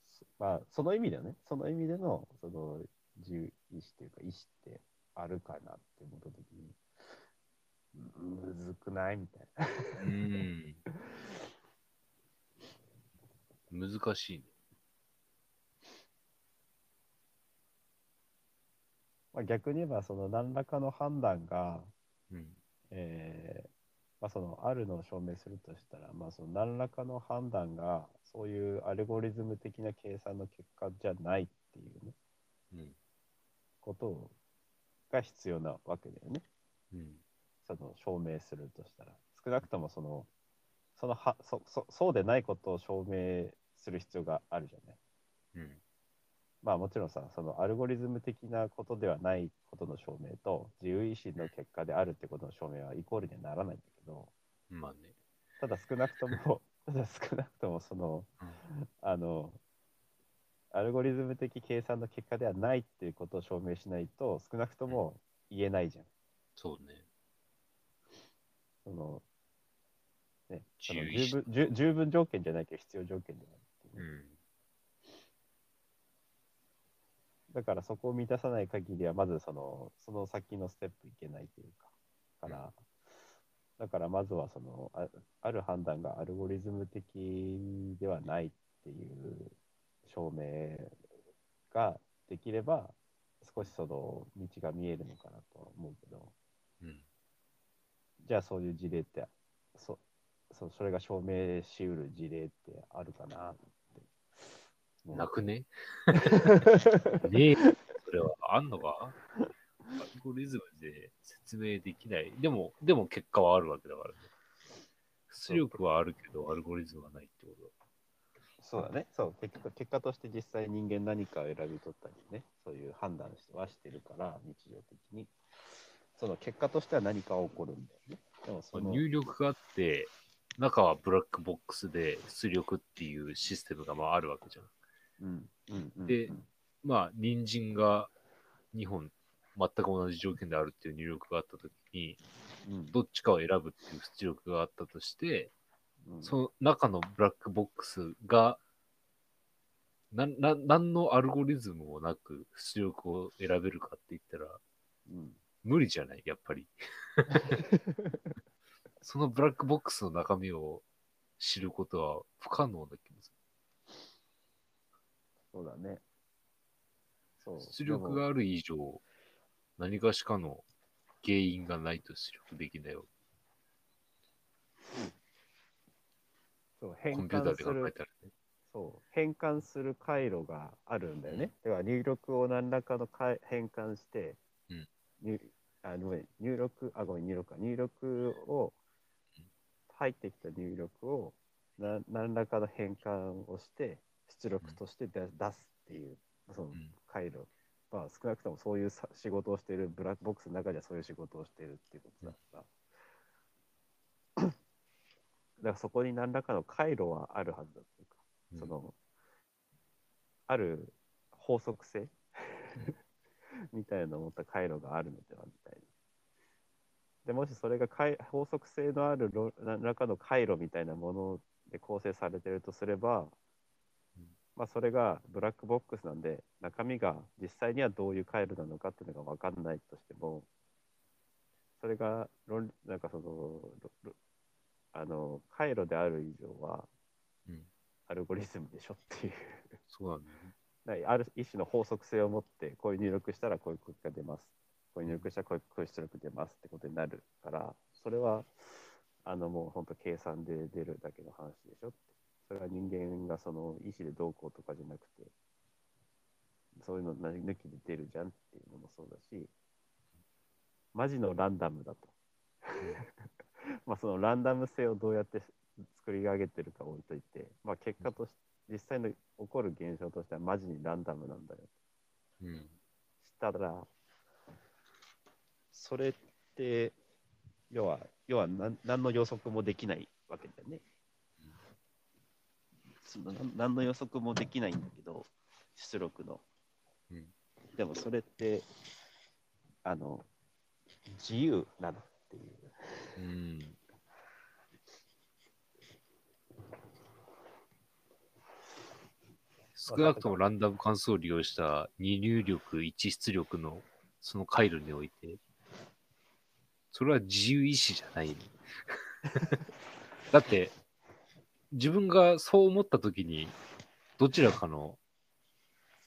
そまあその意味ではねその意味でのその自由意志というか意志ってあるかなって思った時にむずくないみたいな。うん。難しいね。まあ、逆に言えばその何らかの判断が、うん。えーまあ、そのあるのを証明するとしたら、まあ、その何らかの判断がそういうアルゴリズム的な計算の結果じゃないっていうねうん。ことが必要なわけだよね。うん。その証明するとしたら。少なくともそのそのはそそそうでないことを証明する必要があるじゃない。うん。まあもちろんさ、そのアルゴリズム的なことではないことの証明と自由意志の結果であるってことの証明はイコールにはならないんだけど、まあね。ただ少なくとも、ただ少なくともその、あの、アルゴリズム的計算の結果ではないっていうことを証明しないと、少なくとも言えないじゃん。そうね。その、ね、その十分十十分条件じゃないけど必要条件ではあるっていうん。だからそこを満たさない限りは、まずそのその先のステップいけないというか、から、だからまずはそのあ、ある判断がアルゴリズム的ではないっていう証明ができれば、少しその道が見えるのかなとは思うけど、うん。じゃあそういう事例って、そそそれが証明しうる事例ってあるかなっ。なくね ねえ、それはあんのか？アルゴリズムで説明できない。でも、でも結果はあるわけだからね。出力はあるけど、アルゴリズムはないってことそうだね。そう結果。結果として実際人間何かを選び取ったりね、そういう判断はしてるから、日常的に。その結果としては何か起こるんだよね。でもそだ。の入力があって、中はブラックボックスで出力っていうシステムがまああるわけじゃん。うんうんうんでうん。まあ、人参が2本全く同じ条件であるっていう入力があったときに、うん。どっちかを選ぶっていう出力があったとして、うん。その中のブラックボックスが、な、な、何のアルゴリズムもなく出力を選べるかって言ったら、うん。無理じゃない？やっぱり。そのブラックボックスの中身を知ることは不可能な気がすそうだね。そう。る。出力がある以上、何かしかの原因がないと出力できないよ。そう変コンピューターで考え換するたらね。そう変換する回路があるんだよね。では入力を何らかのかい変換して、うん入あごめん入力、あ、ごめん、入力か。入力を、入ってきた入力をな何らかの変換をして、出力として出出すっていう、そのうん回路。まあ、少なくともそういうさ仕事をしている、ブラックボックスの中ではそういう仕事をしているっていうことだから。だからそこに何らかの回路はあるはずだっていうか。うんその、ある法則性 みたいなのを持った回路があるのではみたいな。でもしそれが回法則性のあるろ何らかの回路みたいなもので構成されているとすれば、うんまあ、それがブラックボックスなんで、中身が実際にはどういう回路なのかっていうのが分かんないとしても、それが論理なんかそのあの回路である以上はうん。アルゴリズムでしょっていう。そうなんだよね。だからある一種の法則性を持って、こういう入力したらこういう結果が出ます。こういう入力したらこういうこういう出力出ますってことになるから、それはあのもう本当計算で出るだけの話でしょって。それは人間がその意思でどうこうとかじゃなくて、そういうの抜きで出るじゃんっていうのもそうだし、マジのランダムだと。まあそのランダム性をどうやって作り上げてるか置いといて、まあ結果として、実際の起こる現象としてはマジにランダムなんだよ。うん。したら、それって、要は、要は何何の予測もできないわけだよね。その何何の予測もできないんだけど、出力の。うんでもそれって、あの、自由なのっていう。うん。少なくともランダム関数を利用した二入力、一出力のその回路において、それは自由意志じゃない、ね。だって、自分がそう思ったときに、どちらかの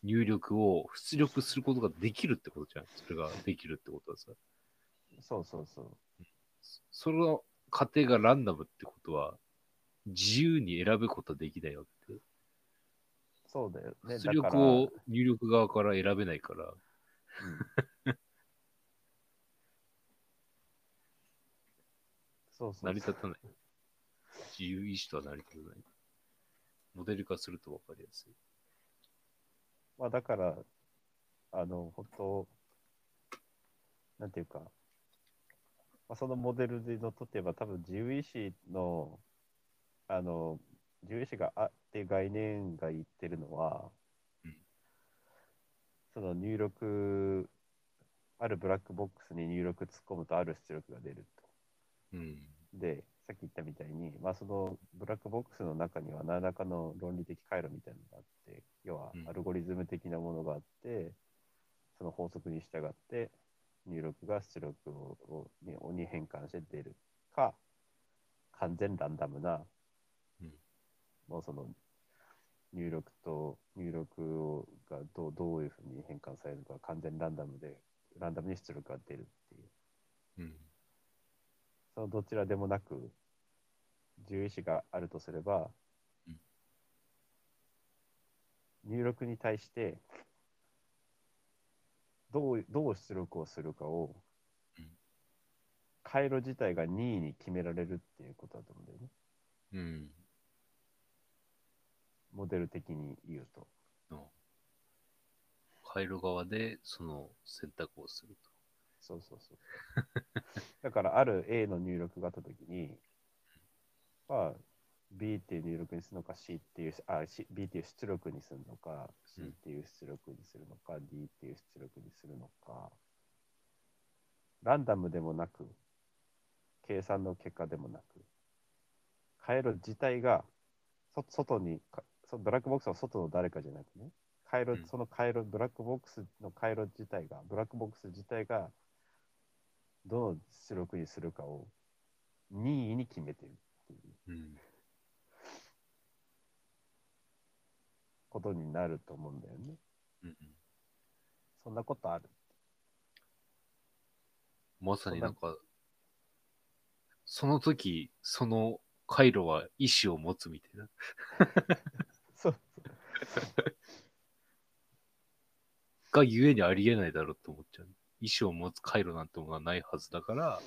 入力を出力することができるってことじゃん。それができるってことはさ。そうそうそう。その過程がランダムってことは、自由に選ぶことはできないわけで。そうだよね。出力を入力側から選べないから、うん そうそうそう成り立たない。自由意志とは成り立たない。モデル化するとわかりやすい。まあだから、あの、本当なんていうか、まあ、そのモデルでのっとってば多分自由意志の、あの、自由意志があって概念が言ってるのは、うんその入力、あるブラックボックスに入力突っ込むとある出力が出ると。うん。で、さっき言ったみたいに、まあ、そのブラックボックスの中には何らかの論理的回路みたいなのがあって、要はうんアルゴリズム的なものがあって、その法則に従って入力が出力をにに変換して出るか、完全ランダムな、うんもうその入力と入力をがどうどういうふうに変換されるか完全ランダムで、ランダムに出力が出るっていう。うん。そのどちらでもなく、自由意志があるとすれば、うん入力に対してどう、どう出力をするかを、うん回路自体が任意に決められるっていうことだと思うんだよね。うん。モデル的に言うと。の回路側でその選択をするそうそうそう。だから、ある A の入力があったときに、まあ、B っていう入力にするのか、C っていう、あ、C、B っていう出力にするのか、C うん。っていう出力にするのか、D っていう出力にするのか、ランダムでもなく、計算の結果でもなく、回路自体が、そ外にか、そブラックボックスの外の誰かじゃなくね、回路、うん。その回路、ブラックボックスの回路自体が、ブラックボックス自体が、どの出力にするかを任意に決めてる。ことになると思うんだよね。うんそんなことある？まさになんか、その時、その回路は意志を持つみたいな。そう。がゆえにありえないだろうと思っちゃう。意志を持つ回路なんてものはないはずだから、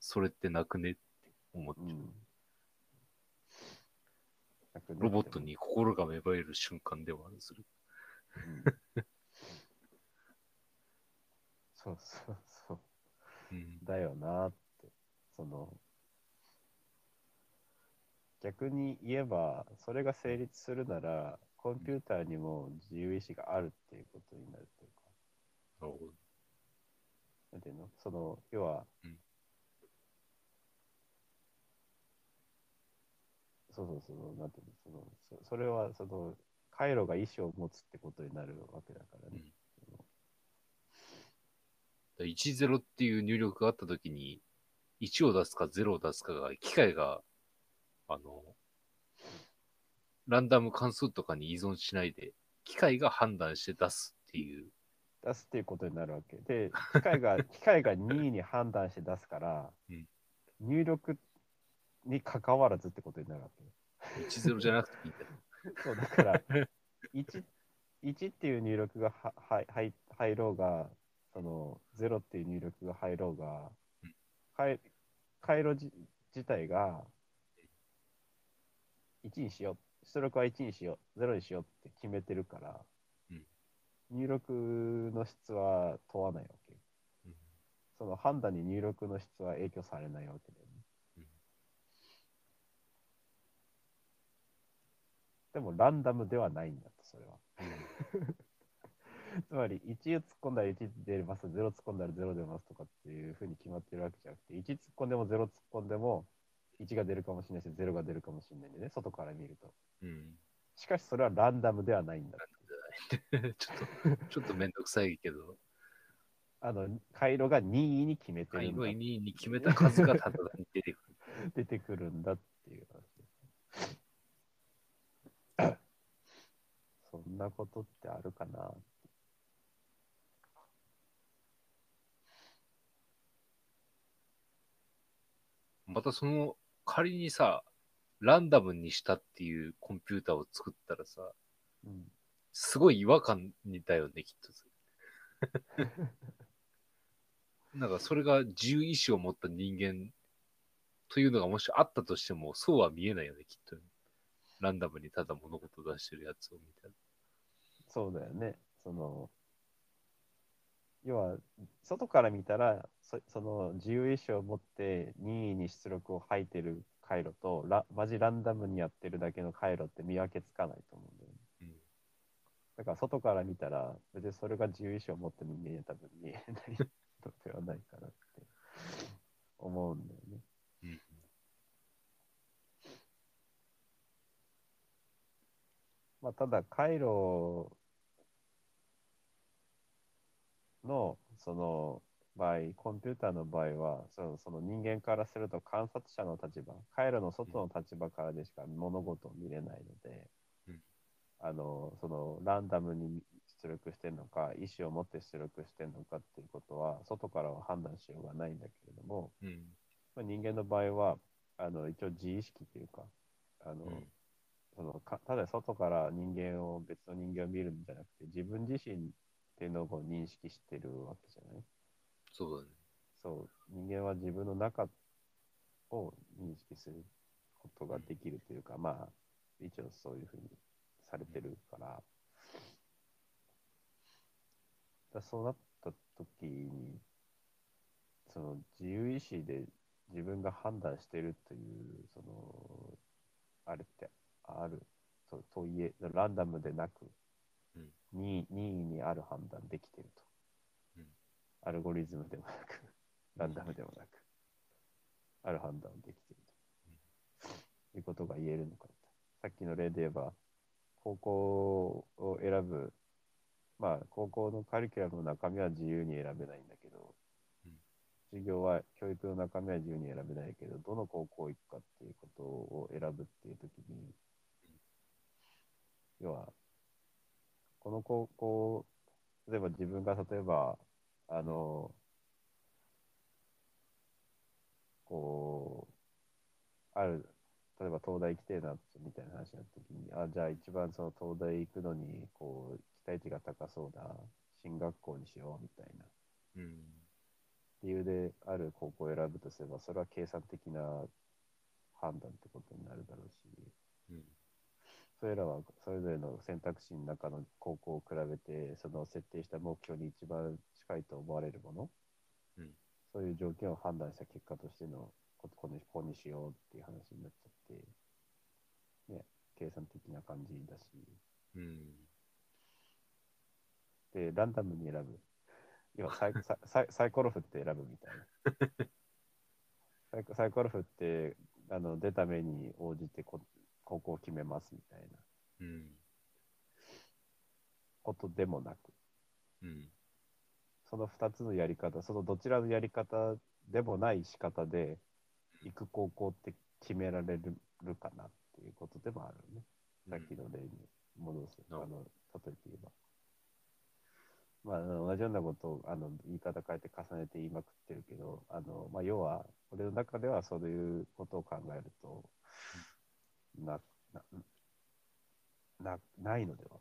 それってなくねって思っちゃう。うん。ロボットに心が芽生える瞬間ではあるする。うんそうそうそう。うん。だよなって。その、逆に言えば、それが成立するなら、コンピューターにも自由意志があるっていうことになるというか、なるほど。なんていうの？その、要は、うんそうそうそう、なんていうの、そのそそれは、その、回路が意思を持つってことになるわけだからね。10っていう入力があったときに、1を出すか0を出すかが、機械が、あの、ランダム関数とかに依存しないで、機械が判断して出すっていう。出すっていうことになるわけ。で、機械が、機械が任意に判断して出すから、うん。入力に関わらずってことになるわけ。10じゃなくていいんだよ。そうだから1、1っていう入力がはは入入ろうが、その0っていう入力が入ろうがうん、回回路じ自体が1にしよう、出力は1にしよう、0にしようって決めてるから、うん入力の質は問わないわけ。うんその判断に入力の質は影響されないわけだよね。うんでもランダムではないんだと、それは。つまり、1を突っ込んだら1出ます、0突っ込んだら0出ますとかっていうふうに決まってるわけじゃなくて、1突っ込んでも0突っ込んでも1が出るかもしれないし、0が出るかもしれないんでね、外から見ると。うん。しかし、それはランダムではないんだ。ちょっと、ちょっとめんどくさいけど、あの、回路が任意に決めてるんだ回路にに決めた数がただ出てくる。出てくるんだっていう話です。そんなことってあるかな？またその、仮にさ、ランダムにしたっていうコンピューターを作ったらさ、うん。すごい違和感にだよね、きっと。なんかそれが自由意志を持った人間というのがもしあったとしても、そうは見えないよね、きっと。ランダムにただ物事を出してるやつを見たら。そうだよね。その、要は、外から見たら、そその自由意志を持って任意に出力を吐いてる回路とラ、マジランダムにやってるだけの回路って見分けつかないと思うんだよね。うんだから外から見たら、別にそれが自由意志を持った人間には多分見えない のではないかなって思うんだよね。うんまあ、ただ、回路のその場合、コンピューターの場合は、そのその人間からすると観察者の立場、回路の外の立場からでしか物事を見れないので、うん。あのそのランダムに出力してるのか、意思を持って出力してるのかっていうことは、外からは判断しようがないんだけれども、うん。まあ、人間の場合は、あの一応自意識というか、あのうんそのかただ外から人間を、別の人間を見るんじゃなくて、自分自身っていうのを認識してるわけじゃない？そうだね。そう、人間は自分の中を認識することができるというか、まあ、一応そういうふうにされてるから、だそうなった時に、その自由意志で自分が判断してるという、その、あれってある。とといえ、ランダムでなく、うん。任意にある判断できてると。うん。アルゴリズムでもなく、ランダムでもなく、ある判断できていると。いうことが言えるのかと。さっきの例で言えば、高校を選ぶ、まあ、高校のカリキュラムの中身は自由に選べないんだけどうん、授業は、教育の中身は自由に選べないけど、どの高校行くかっていうことを選ぶっていうときに、要は、この高校、例えば自分が例えば、あの、こう、ある、例えば東大行きてえな、みたいな話になった時に、あ、じゃあ一番その東大行くのに、こう、期待値が高そうな進学校にしよう、みたいなうん。理由である高校を選ぶとすれば、それは計算的な判断ってことになるだろうし、うん。それらはそれぞれの選択肢の中の高校を比べて、その設定した目標に一番近いと思われるもの、うんそういう条件を判断した結果としてのここにここにしようっていう話になっちゃって、ね、計算的な感じだし、うん。で、ランダムに選ぶ。要はサイ サイサイコロ振って選ぶみたいな。サイコサイコロ振ってあの出た目に応じてこ決めますみたいなうん。ことでもなく、うん。その2つのやり方、そのどちらのやり方でもない仕方で、行く高校って決められるかなっていうことでもあるね。さっきの例に戻す。うんあの、例えて言えば。まあ同じようなことをあの言い方変えて重ねて言いまくってるけど、あのまあ、要は、俺の中ではそういうことを考えると、な、な、なないのでは？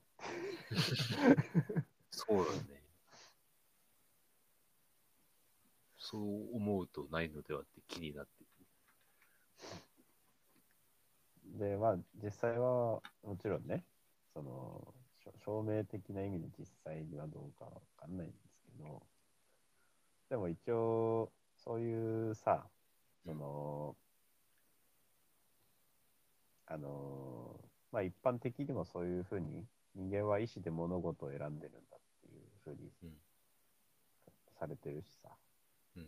そうだね。そう思うとないのではって気になってで、まあ、実際は、もちろんね、その、しょ証明的な意味で実際にはどうかわかんないんですけど、でも一応、そういうさ、その、あの、まあ一般的にもそういうふうに、人間は意思で物事を選んでるんだっていうふうにうんされてるしさ、うん。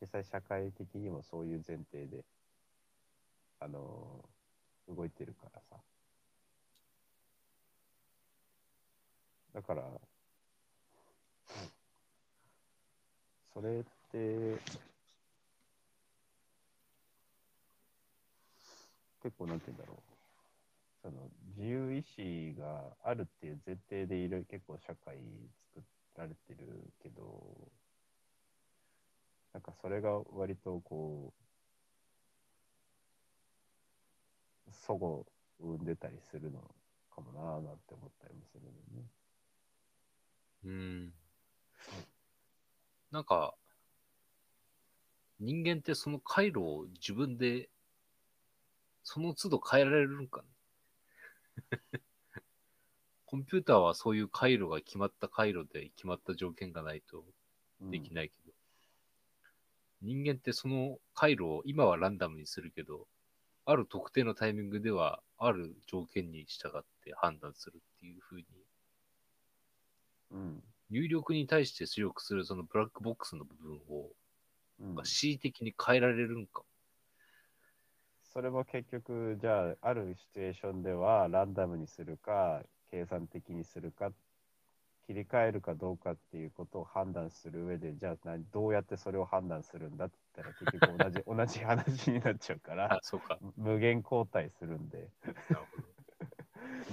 実際社会的にもそういう前提で、あの、動いてるからさ。だから、それって、結構なんて言うんだろう。その自由意志があるっていう前提でいる結構社会作られてるけど、なんかそれが割とこう、齟齬を生んでたりするのかもなぁなんて思ったりもするよね。うん。なんか、人間ってその回路を自分で、その都度変えられるんかね？コンピューターはそういう回路が決まった回路で決まった条件がないとうんできないけど、人間ってその回路を今はランダムにするけど、ある特定のタイミングではある条件に従って判断するっていう風にうん。入力に対して出力するそのブラックボックスの部分をうん恣意的に変えられるんか。それも結局、じゃあ、あるシチュエーションでは、ランダムにするか、計算的にするか、切り替えるかどうかっていうことを判断する上で、じゃあ何、どうやってそれを判断するんだって言ったら、結局同じ 同じ話になっちゃうからあ、、そうか。無限交代するんで、なるほど。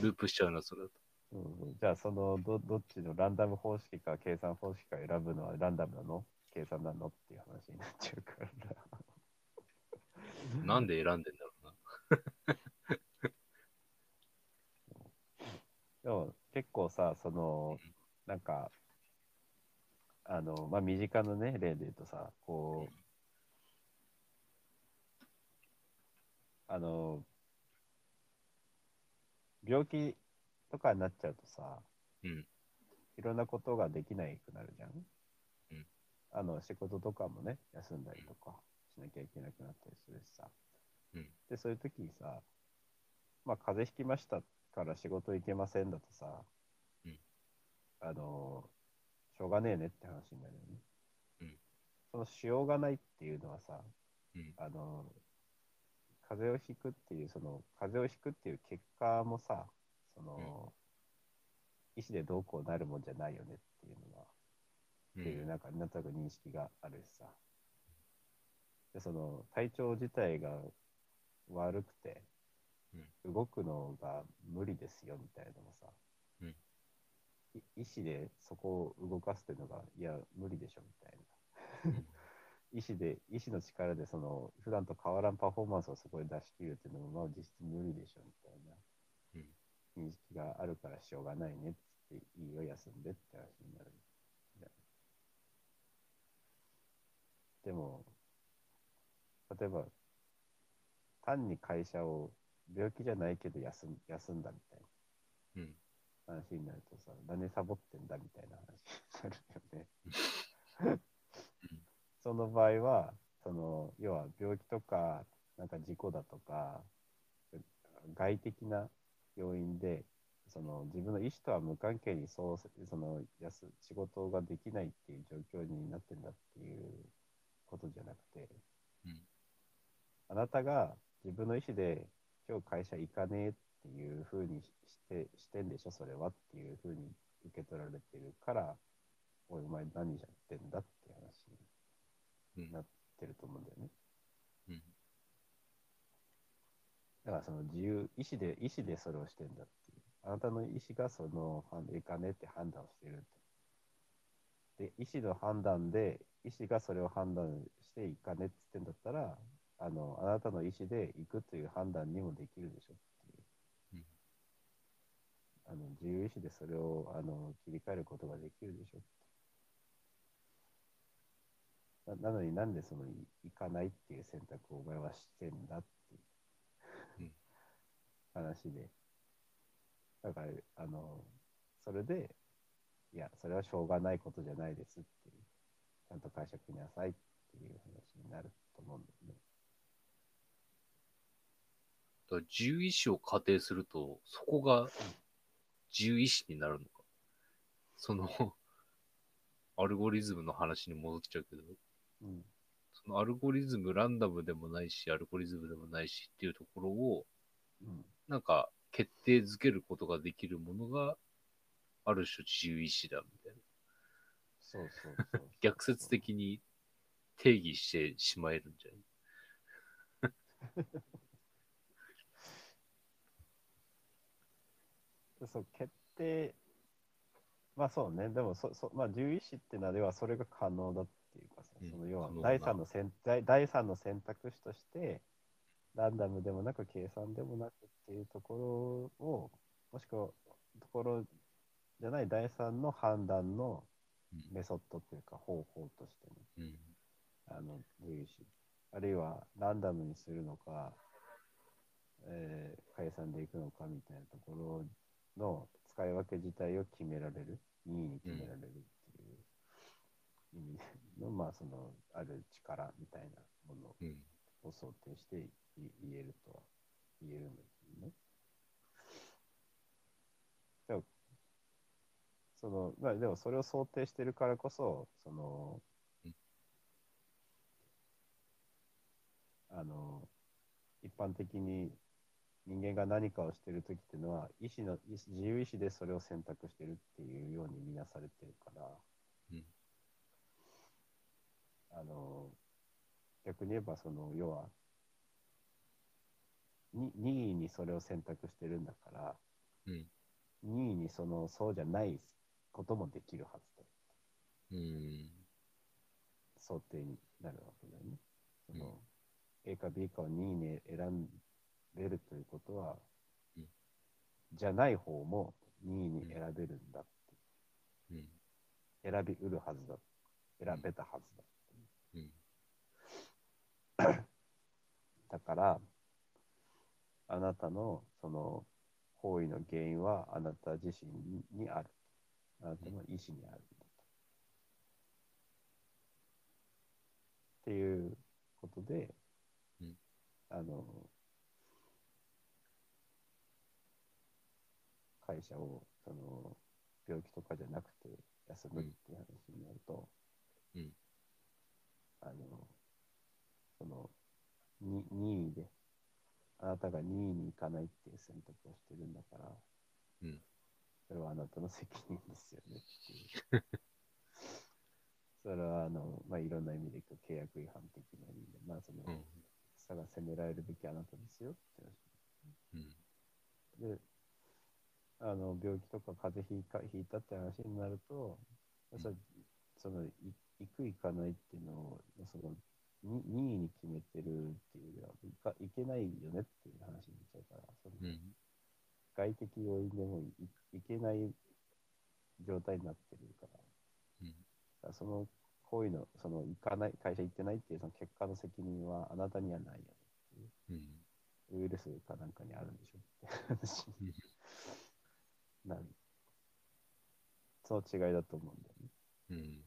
ループしちゃうな、それだと。うんじゃあ、そのど、どっちのランダム方式か計算方式か選ぶのはランダムなの？計算なの？っていう話になっちゃうから。なんで選んでんだろうな。でも結構さ、その、なんか、あの、まあ、身近なね、例で言うとさ、こう、あの、病気とかになっちゃうとさ、うん。いろんなことができないくなるじゃん。うんあの、仕事とかもね、休んだりとかしなきゃいけなくなったりするしさ。うんで、そういう時にさ、まあ、風邪ひきましたから仕事行けませんだとさ、うんあの、しょうがねえねって話になるよね。うんそのしようがないっていうのはさ、うん。あの、風邪をひくっていう、その、風邪をひくっていう結果もさ、その、意思でどうこうなるもんじゃないよねっていうのは、っていう、なんか、なんとなく認識があるしさ。で、その、体調自体が悪くて、動くのが無理ですよみたいなのもさ、うん。い意思でそこを動かすっていうのが、いや、無理でしょみたいな。意思で、意思の力で、その、普段と変わらんパフォーマンスをそこで出し切るっていうのも、まあ実質無理でしょみたいな。認識があるからしょうがないねっつって、いいよ、休んでって話になる。でも、例えば、単に会社を病気じゃないけど休ん休んだみたいうん。な話になるとさ、何サボってんだみたいな話に なるよね。その場合は、その、要は病気とか、なんか事故だとか、外的な要因で、その自分の意思とは無関係にそうそのやす仕事ができないっていう状況になってんだっていうことじゃなくて、うんあなたが自分の意思で今日会社行かねえっていうふうにしてしてんでしょ、それはっていうふうに受け取られてるから、おい、お前何やってんだって話うんになってると思うんだよね。うんだからその自由、意思で、意思でそれをしてんだっていう。あなたの意思がその、判行かねえって判断をしてる。で、意思の判断で、意思がそれを判断して行かねえって言ってんだったら、あの、あなたの意思で行くという判断にもできるでしょっていう。うんあの自由意志でそれをあの切り替えることができるでしょってななのになんでそのい行かないっていう選択をお前はしてんだっていううん話で。だから、あの、それで、いや、それはしょうがないことじゃないですっていう、ちゃんと解釈しなさいっていう話になると思うんだよね。だから自由意志を仮定すると、そこが自由意志になるのか。その、アルゴリズムの話に戻っちゃうけど、うん。そのアルゴリズムランダムでもないし、アルゴリズムでもないしっていうところを、うん。なんか決定づけることができるものが、ある種自由意志だみたいな。そうそうそう。逆説的に定義してしまえるんじゃない？そう、決定、まあそうね、でもそ、そまあ、自由意志ってのは、要はそれが可能だっていうかさ、うんその要は第三の選第第三の選択肢として、ランダムでもなく計算でもなくっていうところを、もしくはところじゃない第三の判断のメソッドというか方法としてね、うん。あの自由意志、あるいはランダムにするのか、えー、計算でいくのかみたいなところの使い分け自体を決められる、任意に決められるっていう意味の、まあその、ある力みたいなものうん。を想定してい言えるとは言えるんだけどね。でも、その、まあでもそれを想定してるからこそ、そのうん、あの、一般的に人間が何かをしてるときっていうのは、意思の、自由意志でそれを選択してるっていうように見なされてるから、うんあの、逆に言えば、その、要は、に任意にそれを選択してるんだから、うん。任意にその、そうじゃないこともできるはずだ。うん。想定になるわけだよね。その、A か B かを任意に選べるということは、うんじゃない方も任意に選べるんだって、うん。選びうるはずだ。選べたはずだ。うん。だから、あなたのその行為の原因はあなた自身にある。あなたの意思にある。っていうことで、うんあの、会社をその病気とかじゃなくて休むっていう話になると、うんあの、その、に任意で、あなたが任意に行かないっていう選択をしてるんだから、うんそれはあなたの責任ですよねっていう。それは、あの、まあ、いろんな意味で契約違反的な意味で、まあ、その、うん。差が責められるべきあなたですよって話。うん。で、あの、病気とか風邪ひいかひいたって話になると、うんその、い行く行かないっていうのを、その、に任意に決めてるっていうよりは、いかいけないよねっていう話になっちゃうから、そのうん。外的要因でもいいけない状態になってるから、うん。だからその行為の、その行かない、会社行ってないっていうその結果の責任はあなたにはないよねっていう。うん。ウイルスかなんかにあるんでしょって話になる。その違いだと思うんだよね。うん。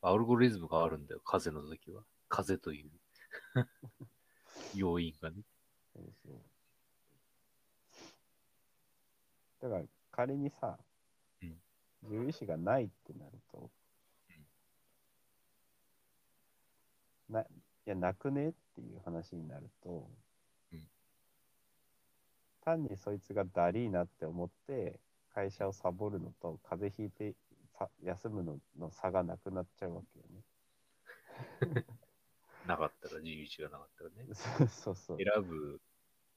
アルゴリズムがあるんだよ、風邪の時は。風邪という 要因がね。そうそう。だから仮にさ、うん自由意志がないってなると、ないや、なくね？っていう話になると、うん単にそいつがだりーなって思って会社をサボるのと風邪ひいてさ休むのの差がなくなっちゃうわけよね。なかったら、自由意志がなかったらね。そうそう。選ぶ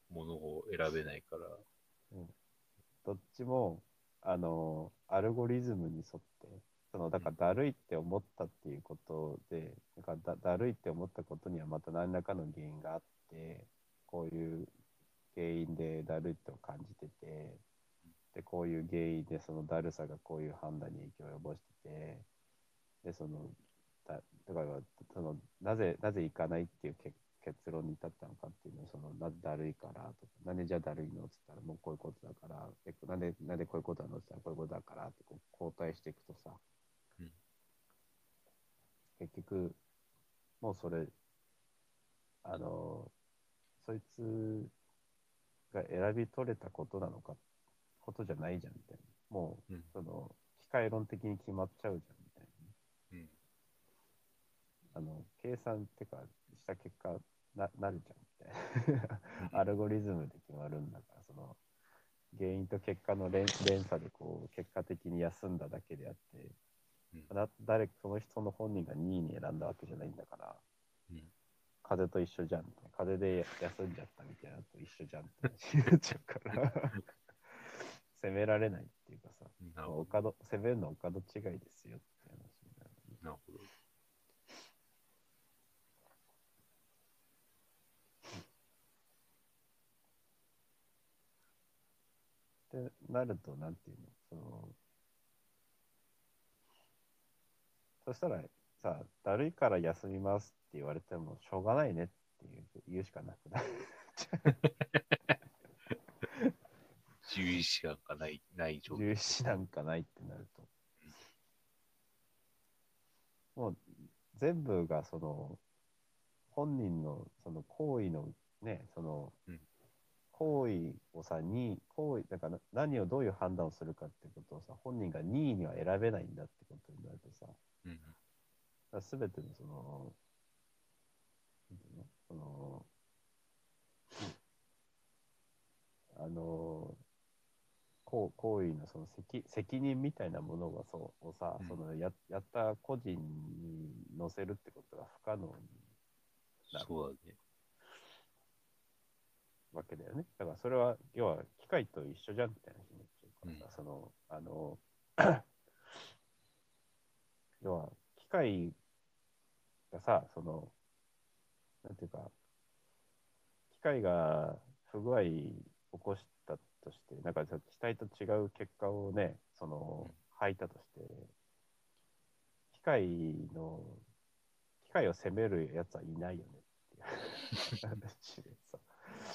ものを選べないから。どっちも、あの、アルゴリズムに沿って、その、だからだるいって思ったっていうことで、だからだだるいって思ったことにはまた何らかの原因があって、こういう原因でだるいって感じてて、で、こういう原因でそのだるさがこういう判断に影響を及ぼしてて、で、その、だだからそのなぜ、なぜ行かないっていう結結論に至ったのかっていうのを、そのなぜだるいからとか、なんでじゃあだるいのって言ったら、もうこういうことだから、えなんでなんでこういうことなのって言ったら、こういうことだからってこう交代していくとさ、うん。結局、もうそれ、あの、そいつが選び取れたことなのか、ことじゃないじゃんみたいな。もう、うんその、機械論的に決まっちゃうじゃんみたいなね。うん。あの、計算ってか、した結果、ななるじゃんみたいな。アルゴリズムで決まるんだから、その、原因と結果の連連鎖で、こう、結果的に休んだだけであって、うんな誰その人の本人が2位に選んだわけじゃないんだから、うん風邪と一緒じゃん。風邪で休んじゃったみたいなのと一緒じゃんって話になっちゃうから、責められないっていうかさ、なるほお門責めるのはお門違いですよって話になる。ど。なるほど。ってなると、なんていうの、その、そしたらさ、だるいから休みますって言われても、しょうがないねっていう言うしかなくない？自由意志がない、ない状況。重視なんかないってなると。もう全部がその本人のその行為のね、そのうん行為をさ、に行為、だから何をどういう判断をするかってことをさ、本人が任意には選べないんだってことになるとさ、うん。すべてのその、その、あの、行行為のその責責任みたいなものがそうをさ、うんそのややった個人に乗せるってことが不可能になるそうだね。わけだよね。だからそれは、要は機械と一緒じゃんみたいな話になっちゃうからさ、うんその、あの、要は機械がさ、その、なんていうか、機械が不具合起こしたとして、なんかさ期待と違う結果をね、そのうん、吐いたとして、機械の、機械を責めるやつはいないよねっていう 話でさ。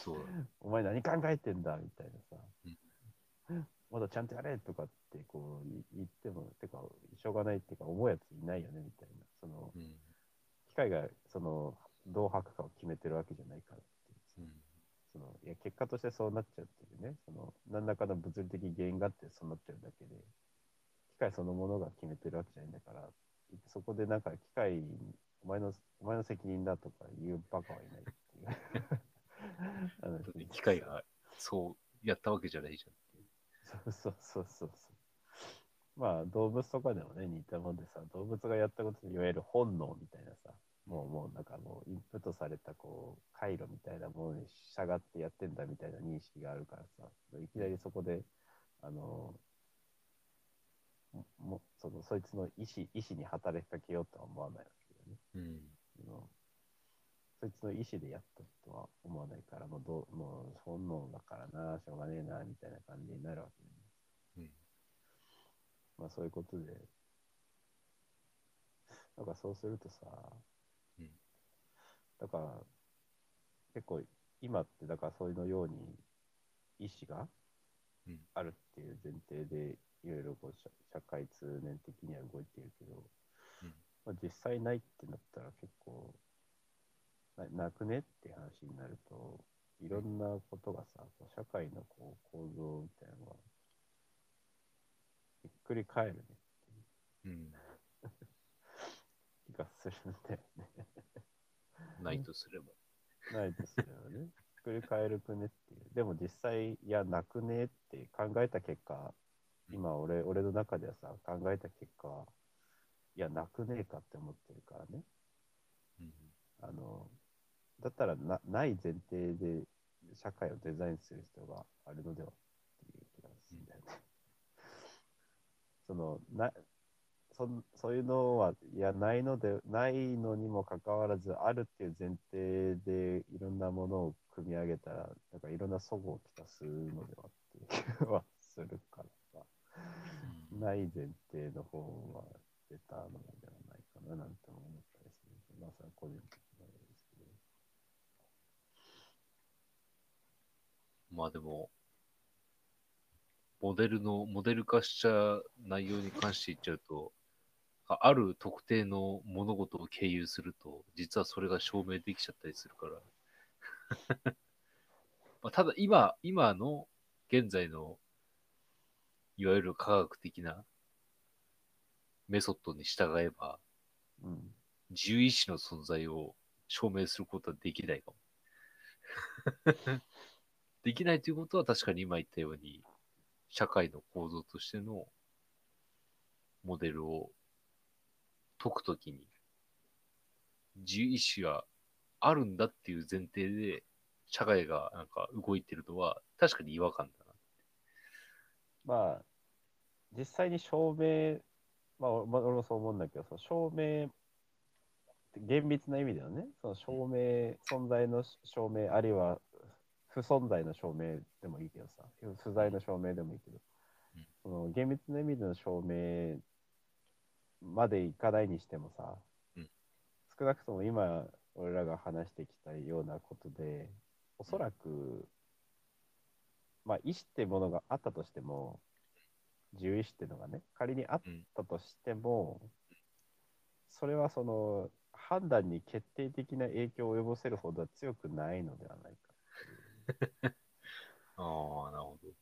そう。お前何考えてんだみたいなさ、うんまだちゃんとやれとかってこうい言っても、てか、しょうがないっていうか、思うやついないよねみたいな、そのうん。機械がそのどう吐くかを決めてるわけじゃないからっていううん。そのいや結果としてそうなっちゃうっていうね、その何らかの物理的原因があってそうなっちゃうだけで、機械そのものが決めてるわけじゃないんだから、そこでなんか機械、お前のお前の責任だとか言うバカはいないっていう。機械がそうやったわけじゃないじゃんうそうそうそうそう。まあ動物とかでもね、似たもんでさ、動物がやったこといわゆる本能みたいなさ、もうもうなんかもうインプットされたこう回路みたいなものに従ってやってんだみたいな認識があるからさ、いきなりそこで、あの、ももそのそいつの意思意思に働きかけようとは思わないわけだよね。うん。そいつの意思でやったとは思わないから、もうどうもう本能だからな、しょうがねえな、みたいな感じになるわけだよね。うん。まあそういうことで、なんかそうするとさ、うん。だから結構今ってだからそういうのように意思がうん。あるっていう前提でいろいろこう社社会通念的には動いてるけど、うん。まあ、実際ないってなったら結構ななくねって話になるといろんなことがさ社会のこう構造みたいなのがくり返るねうん。気がするんだよね。ないとすれば。ないとすればね。くり返るくねっていう。でも実際、いや、なくねって考えた結果、今俺、俺の中ではさ、考えた結果、いや、なくねえかって思ってるからね。うんあの、だったらなない前提で社会をデザインする必要があるのではっていう気がするんだよね。そのなそんそういうのはいやないのでないのにもかかわらずあるっていう前提でいろんなものを組み上げたらなんかいろんな齟齬をきたすのではっていう気はするからさうん。ない前提の方がベターなのではないかななんて思ったりするまあそれは個人的なですけど。まあでも、モデルの、モデル化しちゃ内容に関して言っちゃうと、あある特定の物事を経由すると、実はそれが証明できちゃったりするから。まあただ今、今の現在の、いわゆる科学的なメソッドに従えば、うん自由意志の存在を証明することはできないかも。できないということは確かに今言ったように、社会の構造としてのモデルを解くときに、自由意志があるんだっていう前提で、社会がなんか動いてるのは確かに違和感だな。まあ実際に証明まあ俺もそう思うんだけどその証明厳密な意味ではねその証明存在の証明あるいは不存在の証明でもいいけどさ。不不在の証明でもいいけど、うん。その厳密な意味での証明までいかないにしてもさ、うん。少なくとも今俺らが話してきたようなことでおそらく、まあ意思ってものがあったとしても自由意志っていうのがね仮にあったとしても、それはその判断に決定的な影響を及ぼせるほどは強くないのではないか ああ、なるほど。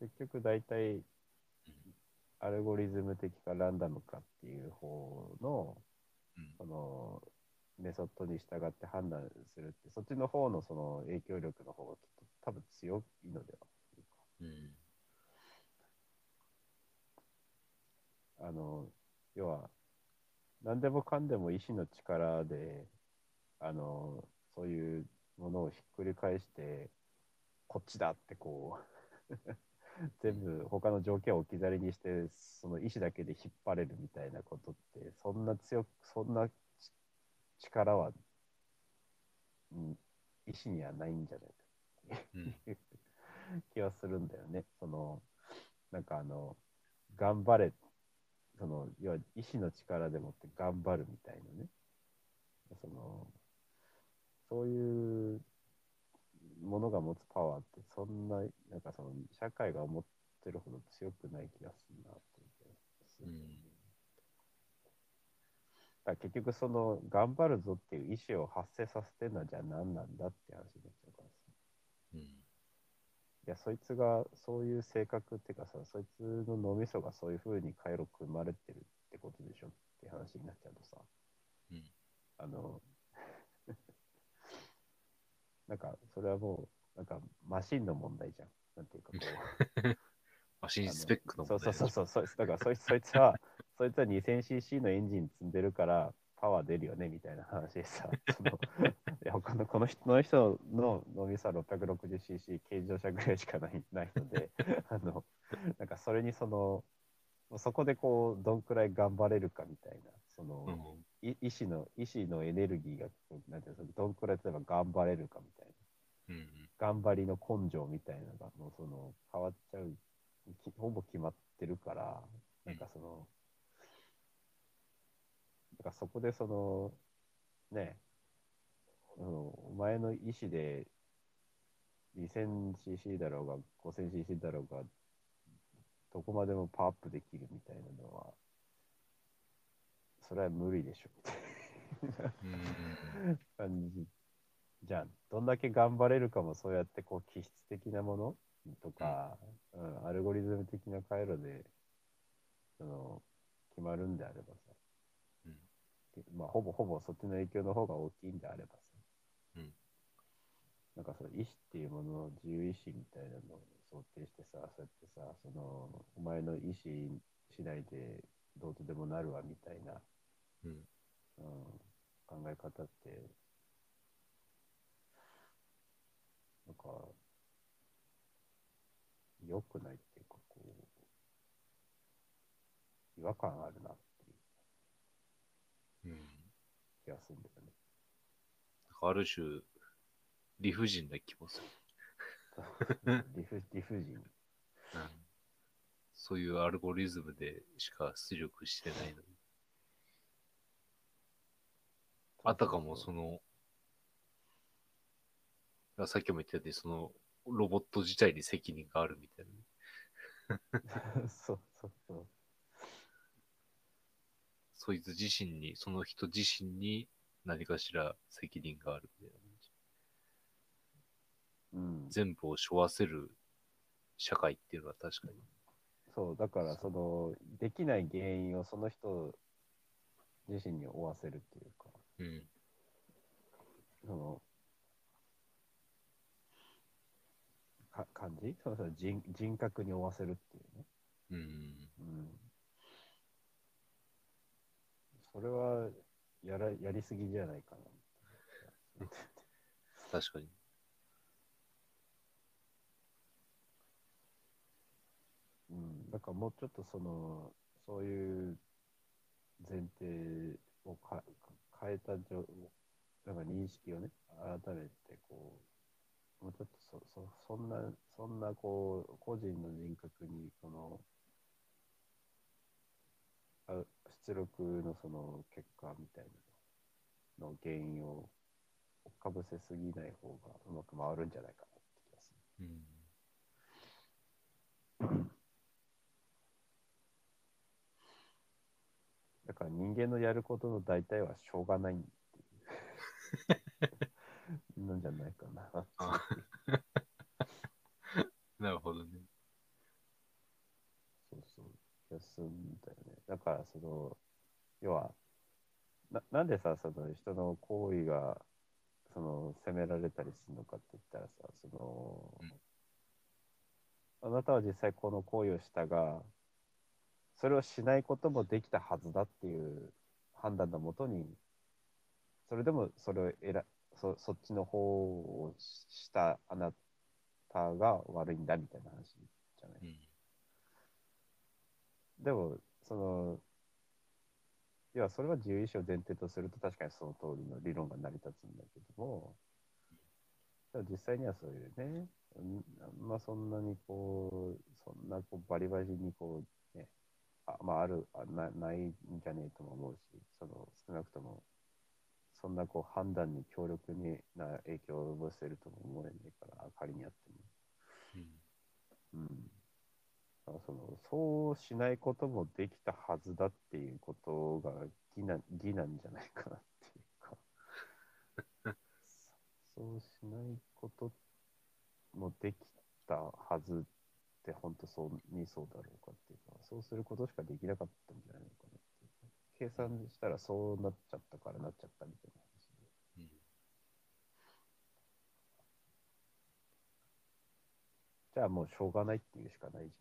結局大体アルゴリズム的かランダムかっていう方のうんそのメソッドに従って判断するってそっちの方のその影響力の方がきっと多分強いのではうかうん。あの要は何でもかんでも意志の力であのそういうものをひっくり返してこっちだってこう 全部他の条件を置き去りにしてその意志だけで引っ張れるみたいなことってそんな強くそんなち力は、うん、意志にはないんじゃないかうん。気はするんだよね。その、なんかあの、頑張れ、その、要は意志の力でもって頑張るみたいなね。その、そういうものが持つパワーって、そんな、なんかその、社会が思ってるほど強くない気がするなっていう。うんだ結局その、頑張るぞっていう意志を発生させてるのはじゃあ何なんだって話になっちゃうからさ。うん。いや、そいつがそういう性格っていうかさ、そいつの脳みそがそういう風に回路組まれてるってことでしょって話になっちゃうとさ、うんあの、なんか、それはもう、なんか、マシンの問題じゃん。なんていうか、こう。マシンスペックのそう問題そうそうそう、そいだからそいつそいつは、そいつは 2000cc のエンジン積んでるから、パワー出るよねみたいな話でさ、そのいや他のこの人の人の脳みそは 660cc 軽自動車ぐらいしかないないので、あのなんかそれにその、そこでこう、どんくらい頑張れるかみたいな、その、うん。い意志の、意志のエネルギーが、なんていうの、どんくらい例えば頑張れるかみたいな。うん。頑張りの根性みたいなのがもうその変わっちゃうきほぼ決まってるからなんかその、だからそこでそのねそのお前の意思で 2000cc だろうが 5000cc だろうがどこまでもパワーアップできるみたいなのはそれは無理でしょ。みたいなうん。感じ。じゃん。どんだけ頑張れるかもそうやってこう気質的なものとか、うんアルゴリズム的な回路でその決まるんであればさ、うん。まあ、ほぼほぼそっちの影響の方が大きいんであればさ、うん。なんかその意志っていうものの自由意志みたいなのを想定してさ、そうやってさ、その、お前の意志次第でどうとでもなるわみたいな、うん。うん、考え方って、なんか、良くないっていうか、こう、違和感あるなっていううん。気がするんだよね。ある種、理不尽な気もする。理不 理不尽。うんそういうアルゴリズムでしか出力してないのに。あたかもその、あさっきも言ったように、そのロボット自体に責任があるみたいな。そうそうそう。そいつ自身に、その人自身に何かしら責任があるみたいな感じ。うん、全部を背負わせる社会っていうのは確かに。そう、だから、その、できない原因をその人自身に負わせるっていうか、うん。その、か感じ？そうそう人人格に負わせるっていうね。うん。うん。それはやら、やりすぎじゃないかな。確かに。うん。だからもうちょっとその、そういう前提をか変えたじょ、なんか認識をね、改めてこう、もうちょっとそそそんな、そんなこう、個人の人格に、この、出力のその結果みたいなのの原因をかぶせすぎない方がうまく回るんじゃないかなって気がする。うん。だから人間のやることの大体はしょうがないっていう。なんじゃないかな なるほどね。そうそう。気がするんだよね。だから、その、要は、ななんでさ、その人の行為が、その、責められたりするのかって言ったらさ、その、あなたは実際この行為をしたが、それをしないこともできたはずだっていう判断のもとに、それでもそれを選そそっちの方をしたあなたが悪いんだみたいな話じゃない？うん。でも、その、いや、それは自由意志を前提とすると確かにその通りの理論が成り立つんだけども、でも実際にはそういうね、うんまあそんなにこう、そんなこうバリバリにこう、まああるあな、ないんじゃねえとも思うし、その少なくとも、そんなこう判断に強力にな影響を及ぼせるとも思えないから、仮にあっても。うん。うん。そのそうしないこともできたはずだっていうことが義な義なんじゃないかなっていうか、そうしないこともできたはずって本当そうにそうだろうかっていうか、そうすることしかできなかったんじゃないのかなっていうか、計算したらそうなっちゃったからなっちゃったみたいな話で。うん。じゃあもうしょうがないっていうしかないじ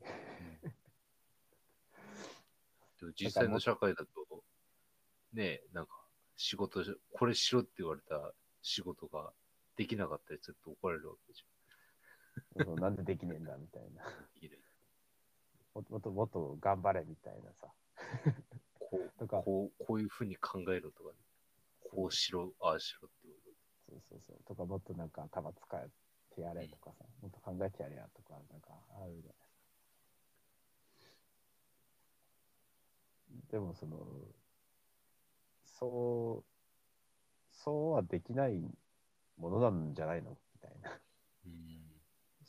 でも実際の社会だと、ねえ、なんか、仕事し、これしろって言われた仕事ができなかったりすると怒られるわけでしゃん。そうなんでできねえんだみたいな。もっともっともっと頑張れみたいなさ。こう、とかこう、こういうふうに考えろとかね。こうしろ、ああしろって。そうそうそう。とか、もっとなんか頭使ってやれとかさ、もっと考えてやれやとか、なんかあるじゃないですか。でも、その、そう、そうはできないものなんじゃないのみたいな。うん。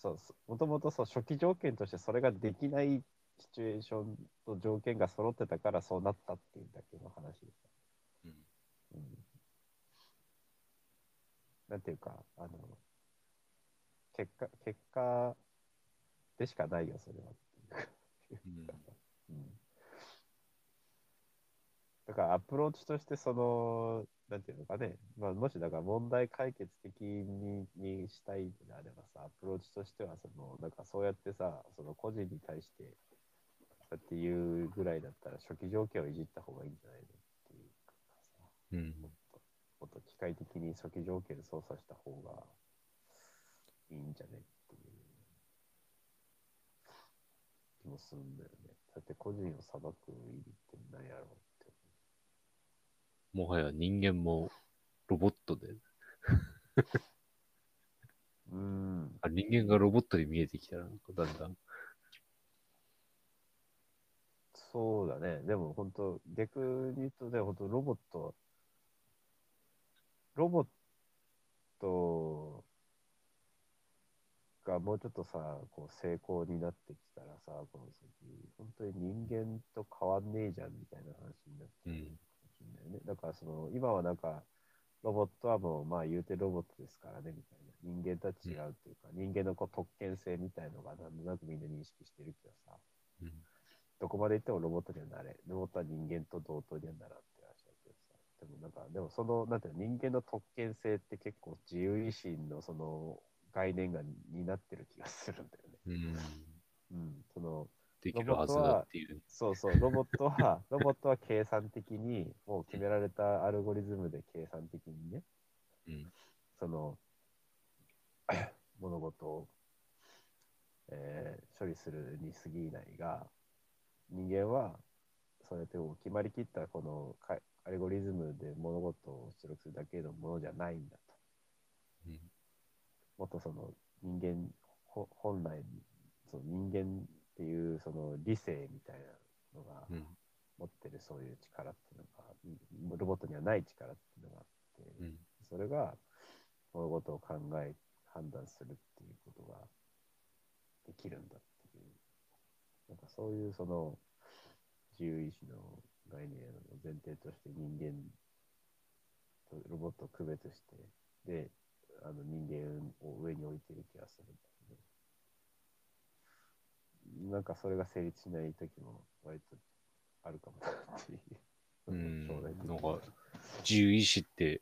そうそもともとそう初期条件としてそれができないシチュエーションと条件が揃ってたからそうなったっていうだけの話でさ。うん。うんなんていうか、あの、結果、結果でしかないよ、それはっていううんか。うんだからアプローチとして、その、なんていうのかね、まあ、もしだから問題解決的ににしたいのであればさ、アプローチとしては、その、なんかそうやってさ、その個人に対して、そうやって言うぐらいだったら、初期条件をいじった方がいいんじゃないのっていうかさ、うんもっ。と、もっと機械的に初期条件操作した方がいいんじゃねっていう気もするんだよね。だって個人を裁く意味って何やろう。もはや人間もロボットで、うーん。あ人間がロボットに見えてきたら、なんかだんだん。そうだね。でも本当、逆に言うとね、本当ロボット、ロボットがもうちょっとさ、こう成功になってきたらさ、この先、本当に人間と変わんねえじゃんみたいな話になってくるかもしれないよね。だからその、今はなんか、ロボットはもう、まあ言うてロボットですからね、みたいな。人間とは違うっていうか、人間のこう特権性みたいのがなんとなくみんな認識してるけどさ、うん。どこまで行ってもロボットにはなれ。ロボットは人間と同等にはならんって話だけどさ。でもなんか、でもその、なんていうの、人間の特権性って結構自由意志のその概念がになってる気がするんだよね。うん。うん。その、できるはずだっていう。そうそう、ロボットは、ロボットは計算的に、もう決められたアルゴリズムで計算的にね、うん。その、物事を、えー処理するに過ぎないが、人間は、そうやって決まりきったこのかアルゴリズムで物事を出力するだけのものじゃないんだと。うん。もっとその人間ほ本来その人間っていうその理性みたいなのがうん。持ってるそういう力っていうのが、うんロボットにはない力っていうのがあって、うん。それが物事を考え判断するっていうことができるんだっていうなんかそういうその自由意志の概念の前提として人間とロボットを区別してであの人間を上に置いてる気がするんだなんかそれが成立しない時も割とあるかもなっていう。うん。なんか自由意志って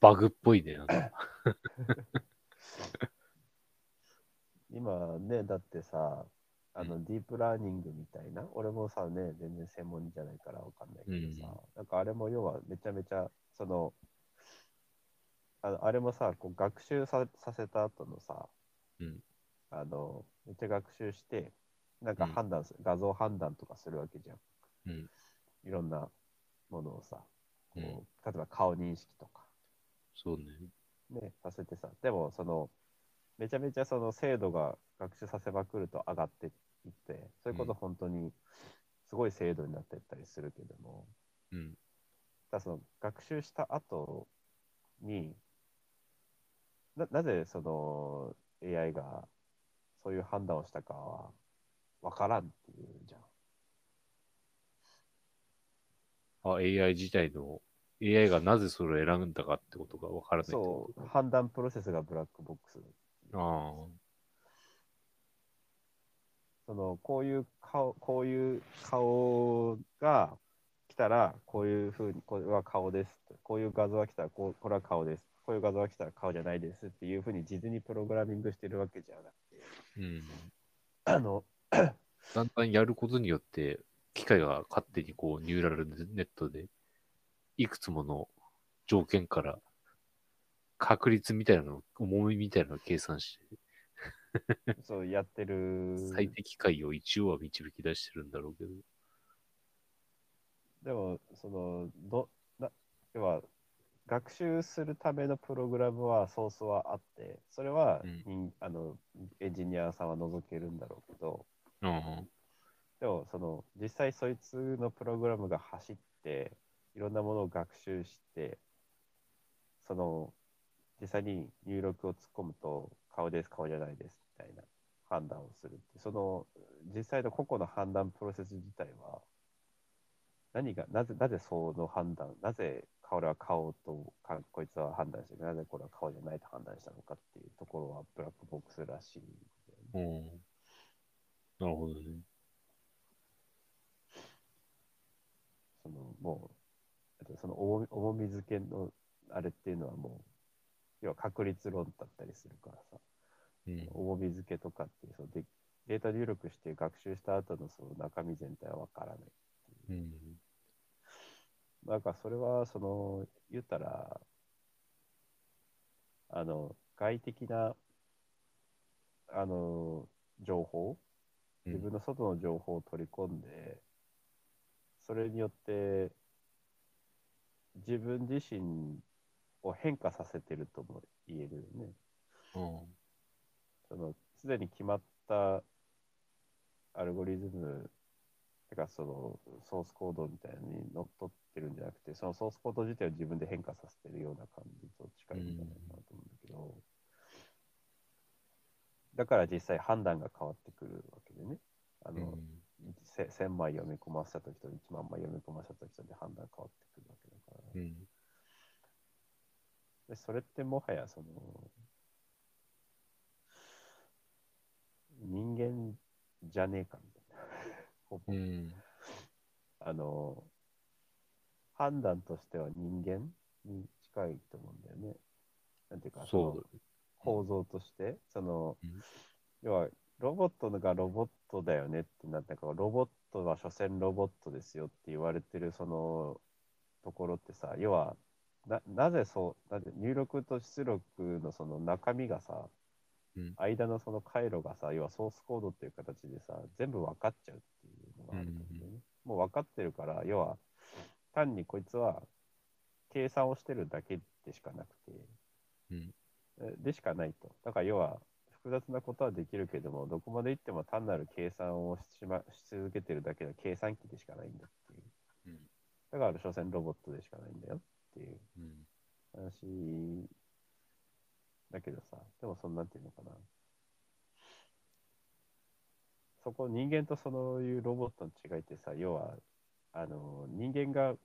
バグっぽいね。今ね、だってさ、あの、ディープラーニングみたいな、俺もさ、ね、全然専門じゃないからわかんないけどさ、なんかあれも要はめちゃめちゃ、その、あのあれもさ、こう学習ささせた後のさ、うん。あの、めっちゃ学習して、なんかうん判断す、画像判断とかするわけじゃん。うん。いろんなものをさ、こううん例えば顔認識とか、そうね。ね、させてさ、でもその、めちゃめちゃその精度が学習させまくると上がっていって、それこそ本当にすごい精度になっていったりするけども、うん。ただその学習した後に、ななぜその AI がそういう判断をしたかは分からんっていうじゃん。あ、AI 自体の、AI がなぜそれを選んだかってことがわからないってそう、ことか。判断プロセスがブラックボックス。あそのこういう顔、こういう顔が来たら、こういうふうに、これは顔です。こういう画像が来たらこう、これは顔です。こういう画像が来たら顔じゃないですっていうふうに、事前にプログラミングしてるわけじゃなく。うん。あの、だんだんやることによって、機械が勝手にこう、ニューラルネットで、いくつもの条件から、確率みたいなの、重みみたいなのを計算して、そうやってる。最適解を一応は導き出してるんだろうけど。でも、その、ど、な、要は、学習するためのプログラムはソースはあって、それは、うん人あのエンジニアさんは除けるんだろうけど、うん。でも、その、実際そいつのプログラムが走って、いろんなものを学習して、その、実際に入力を突っ込むと、顔です、顔じゃないです、みたいな判断をするって。その、実際の個々の判断プロセス自体は、何が、なぜ、なぜその判断、なぜこれは顔とか、こいつは判断して、なぜこれは顔じゃないと判断したのかっていうところはブラックボックスらしいね。うん。なるほどね。そのもう、とその重み重み付けのあれっていうのはもう、要は確率論だったりするからさ、うん。重み付けとかっていうそのデデータ入力して学習した後のその中身全体はわからない。うん。なんかそれは、その、言ったら、あの、外的な、あの、情報、自分の外の情報を取り込んで、それによって、自分自身を変化させてるとも言えるよね。うん。その、すでに決まったアルゴリズム、てかそのソースコードみたいにのっとってるんじゃなくて、そのソースコード自体を自分で変化させてるような感じと近いんじゃないかなと思うんだけど、だから実際判断が変わってくるわけでね。あの、せ1000枚読み込ませたときと1万枚読み込ませたときとで判断変わってくるわけだから。うん。でそれってもはやその人間じゃねえかみたいな。ほぼうん。あの判断としては人間に近いと思うんだよね。なんていうか、そう構造として、そのうん、要はロボットがロボットだよねってなったから、ロボットは所詮ロボットですよって言われてるそのところってさ、要はななぜそう、なぜ入力と出力のその中身がさ、うん間のその回路がさ、要はソースコードっていう形でさ、全部分かっちゃうっていうのがあると思うんだよね。もう分かってるから、要は単にこいつは計算をしてるだけでしかなくて、うん。えでしかないと。だから要は複雑なことはできるけども、どこまで行っても単なる計算をし,、ま、し続けてるだけの計算機でしかないんだっていう。うん。だから所詮ロボットでしかないんだよっていううん。話だけどさ、でもそんなんていうのかな。そこ人間とそういうロボットの違いってさ、要は、あの人間が、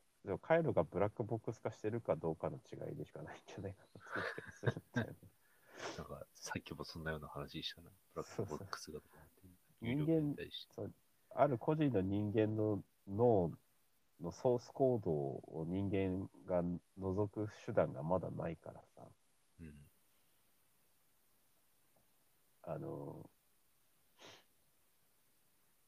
回路がブラックボックス化してるかどうかの違いでしかないんじゃないかなと思ったりするんだよね。なんか、さっきもそんなような話したな。ブラックボックスが。人間そうある個人の人間の脳のソースコードを人間が除く手段がまだないからさ、うん。あの、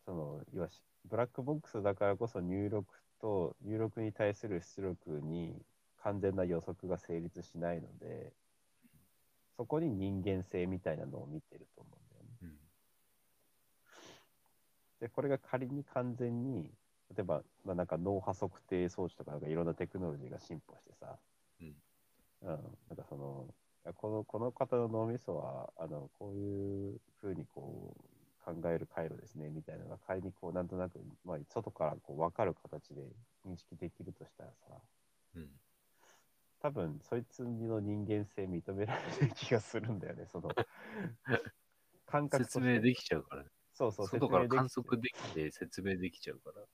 その、要はしブラックボックスだからこそ入力と入力に対する出力に完全な予測が成立しないので、そこに人間性みたいなのを見てると思うんだよね。うん。で、これが仮に完全に、例えば、まあ、なんか脳波測定装置とかなんかいろんなテクノロジーが進歩してさ、うんうん、なんかその、このこの方の脳みそは、あのこういうふうにこう考える回路ですね、みたいなのが仮にこうなんとなく、まあ、外からこう分かる形で認識できるとしたらさ、うん。多分そいつの人間性認められる気がするんだよね、その 感覚説明できちゃうからね。そうそう外から観説明できて測できて説明できちゃうから。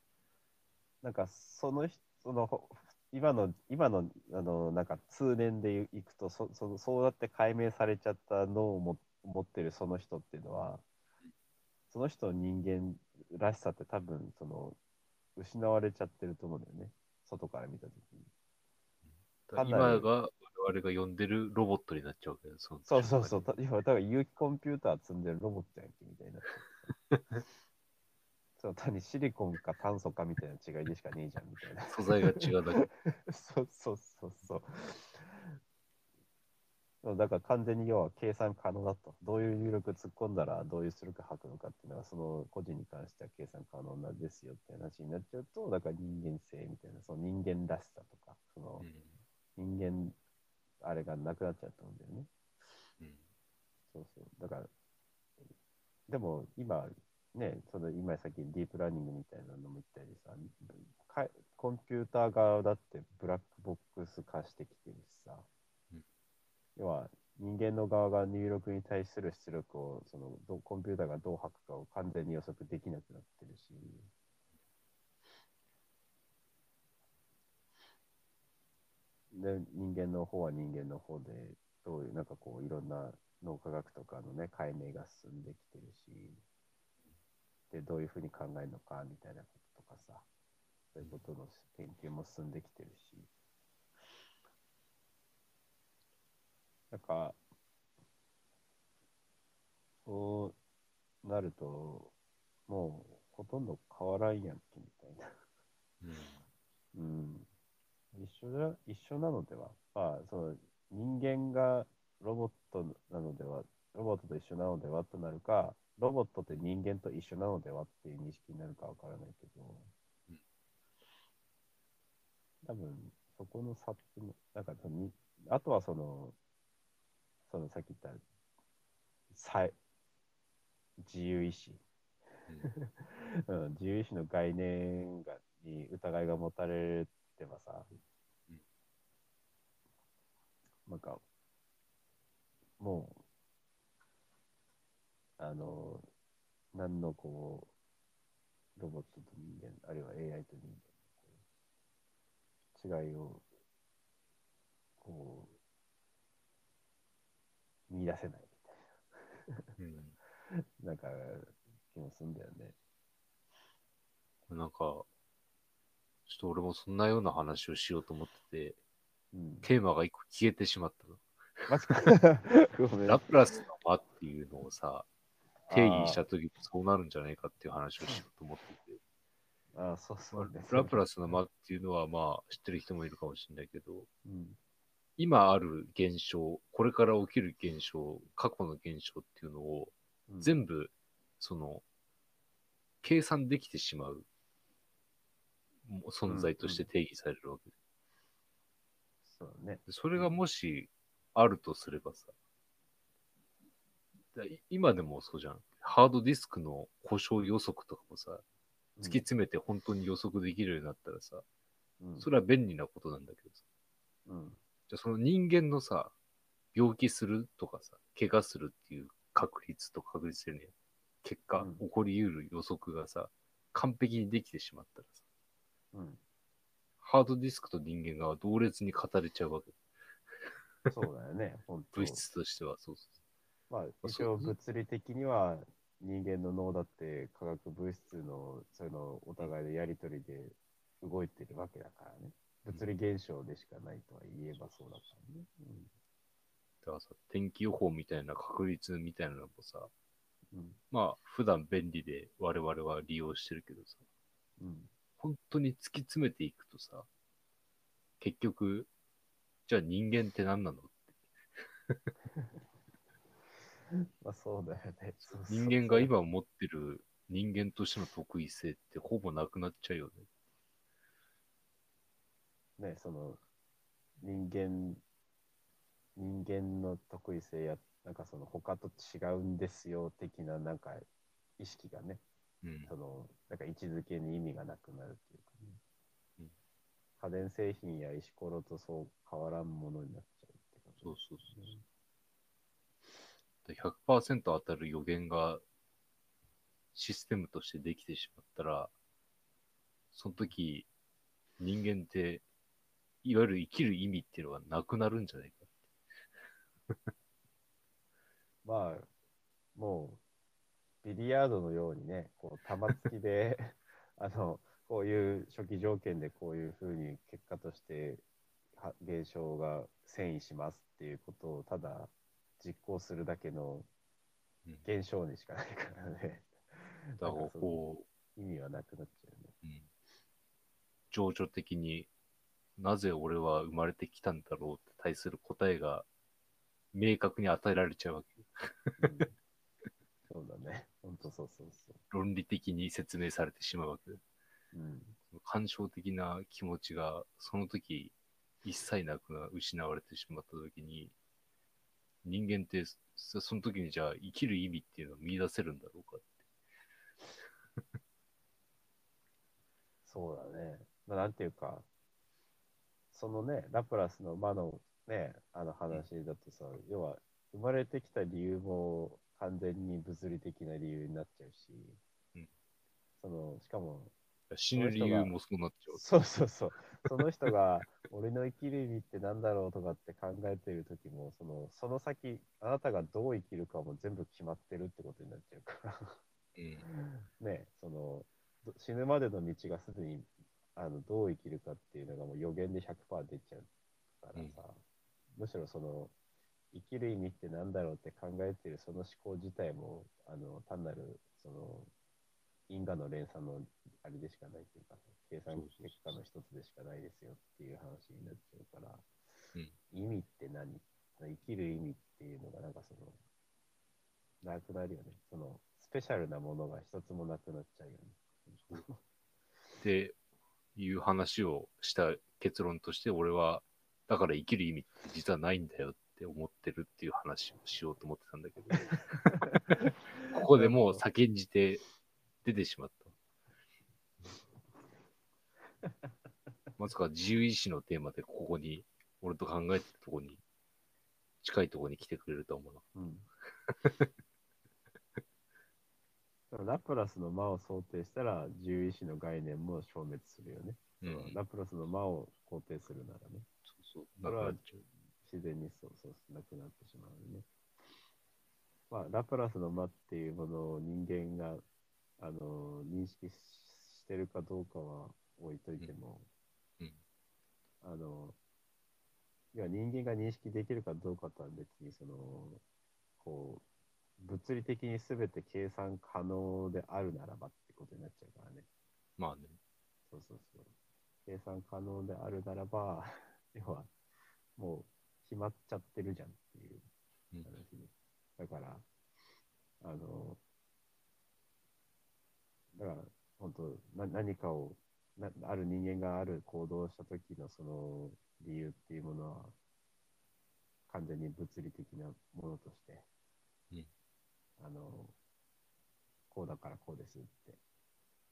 なんかその人のほ今の今のあのなんか通年でいくとそそのそうやって解明されちゃった脳をも持ってるその人っていうのはその人の人間らしさって多分その失われちゃってると思うんだよね。外から見た時に。単なる今が我々が呼んでるロボットになっちゃうわけど、そうそうそう。た今だから有機コンピューター積んでるロボットやんけみたいにな そう単にシリコンか炭素かみたいな違いでしかねえじゃんみたいな素材が違うだけ。そうそうそうそう。だから完全に要は計算可能だと。どういう入力突っ込んだらどういう出力吐くのかっていうのは、その個人に関しては計算可能なんですよって話になっちゃうと、だから人間性みたいな、その人間らしさとか、そのうん人間、あれがなくなっちゃうと思うんだよね。うんそうそう。だから、でも今、ね、その今さっきディープラーニングみたいなのも言ったりさ、かコンピューター側だってブラックボックス化してきてるしさ、うん。要は人間の側が入力に対する出力をそのどうコンピューターがどう吐くかを完全に予測できなくなってるし、で人間の方は人間の方でどういうなんかこういろんな脳科学とかのね解明が進んできてるしでどういうふうに考えるのかみたいなこととかさそういうことの研究も進んできてるし。なんか、そうなると、もうほとんど変わらんやんけ、みたいな。うん。うん。一緒だ、一緒なのでは。まあ、その人間がロボットなのでは、ロボットと一緒なのではとなるか、ロボットって人間と一緒なのではっていう認識になるかわからないけどうん、多分、そこの差っての、なんかそのに、あとはその、そのさっき言った、さい自由意志。うん、自由意志の概念がに疑いが持たれてばさ、うんなんか、もう、あの、何のこう、ロボットと人間、あるいは AI と人間の違いを、こう、見出せないみたいうん。な、なんか、気もすんだよね。なんか、ちょっと俺もそんなような話をしようと思ってて、うん。テーマが一個消えてしまったの。ラプラスの間っていうのをさ、定義したときそうなるんじゃないかっていう話をしようと思ってて、ああ、そうそう、ね。ラプラスの間っていうのはまあ知ってる人もいるかもしれないけど、うん。今ある現象、これから起きる現象、過去の現象っていうのをうん全部、その、計算できてしまう存在として定義されるわけでそうね。でそれがもしあるとすればさ、今でもそうじゃん。ハードディスクの故障予測とかもさ、突き詰めて本当に予測できるようになったらさ、うん、それは便利なことなんだけどさ、うん。じゃあその人間のさ、病気するとかさ、怪我するっていう確率と確率でね、結果、うん起こり得る予測がさ、完璧にできてしまったらさ、うん。ハードディスクと人間が同列に語れちゃうわけ。そうだよね。本当物質としては、そうそうまあ、一応物理的には人間の脳だって化学物質の、そういうのをお互いでやりとりで動いてるわけだからね。物理現象でしかないとは言えばそうだからね。だからさ、天気予報みたいな確率みたいなのもさ、うん。まあ、普段便利で我々は利用してるけどさ、うん。本当に突き詰めていくとさ、結局、じゃあ人間って何なの まあそうだよね。そうそう人間が今持ってる人間としての得意性ってほぼなくなっちゃうよね。ね、その人間、人間の得意性や、なんかその他と違うんですよ的ななんか意識がね、うん。そのなんか位置づけに意味がなくなるっていうかね、うん家電製品や石ころとそう変わらんものになっちゃうってことそうそうそう100%当たる予言がシステムとしてできてしまったら、その時人間って、いわゆる生きる意味っていうのがなくなるんじゃないかって。まあ、もう、ビリヤードのようにね、こう、玉突きで、あの、こういう初期条件でこういうふうに結果として現象が遷移しますっていうことをただ実行するだけのうん現象にしかないからね。だからこ意味はなくなっちゃうね。う、うん、情緒的になぜ俺は生まれてきたんだろうって対する答えが明確に与えられちゃうわけ。うんそうだね。本当そうそうそ論理的に説明されてしまうわけ。う。うん。感傷的な気持ちがその時一切なくな失われてしまった時に人間ってそその時にじゃあ生きる意味っていうのを見出せるんだろうかって。そうだね。まあ、なんていうか、そのね、ラプラスの魔のね、あの話だとさ、要は生まれてきた理由も完全に物理的な理由になっちゃうし、うんその、しかも、死ぬ理由もそうなっちゃう。そうそうそう、その人が俺の生きる意味ってなんだろうとかって考えてる時も、その、その先、あなたがどう生きるかも全部決まってるってことになっちゃうから。うん。ね、そのど死ぬまでの道がすでにあのどう生きるかっていうのがもう予言で100%出ちゃうからさ、むしろその生きる意味ってなんだろうって考えてるその思考自体もあの単なるその因果の連鎖のあれでしかないっていうか計算結果の一つでしかないですよっていう話になっちゃうから、うん。意味って何？生きる意味っていうのがなんかそのなくなるよね。そのスペシャルなものが一つもなくなっちゃうよね。っていう話をした結論として、俺は、だから生きる意味って実はないんだよって思ってるっていう話をしようと思ってたんだけど、ここでもう先んじて出てしまった。まさか自由意志のテーマでここに、俺と考えてるとこに、近いとこに来てくれると思うな。うんラプラスの魔を想定したら獣医師の概念も消滅するよね。うん。ラプラスの魔を肯定するならね。そうそう。それは。自然にそうそうなくなってしまうね。まあ、ラプラスの魔っていうものを人間があの認識してるかどうかは置いといても、うんうんあのいや人間が認識できるかどうかとは別にそのこう物理的に全て計算可能であるならばってことになっちゃうからね。まあね。そうそうそう。計算可能であるならば、要は、もう決まっちゃってるじゃんっていううん話ね。だから、あの、だから、本当な何かをな、ある人間がある行動をした時のその理由っていうものは、完全に物理的なものとして、うん。あの、こうだからこうですって。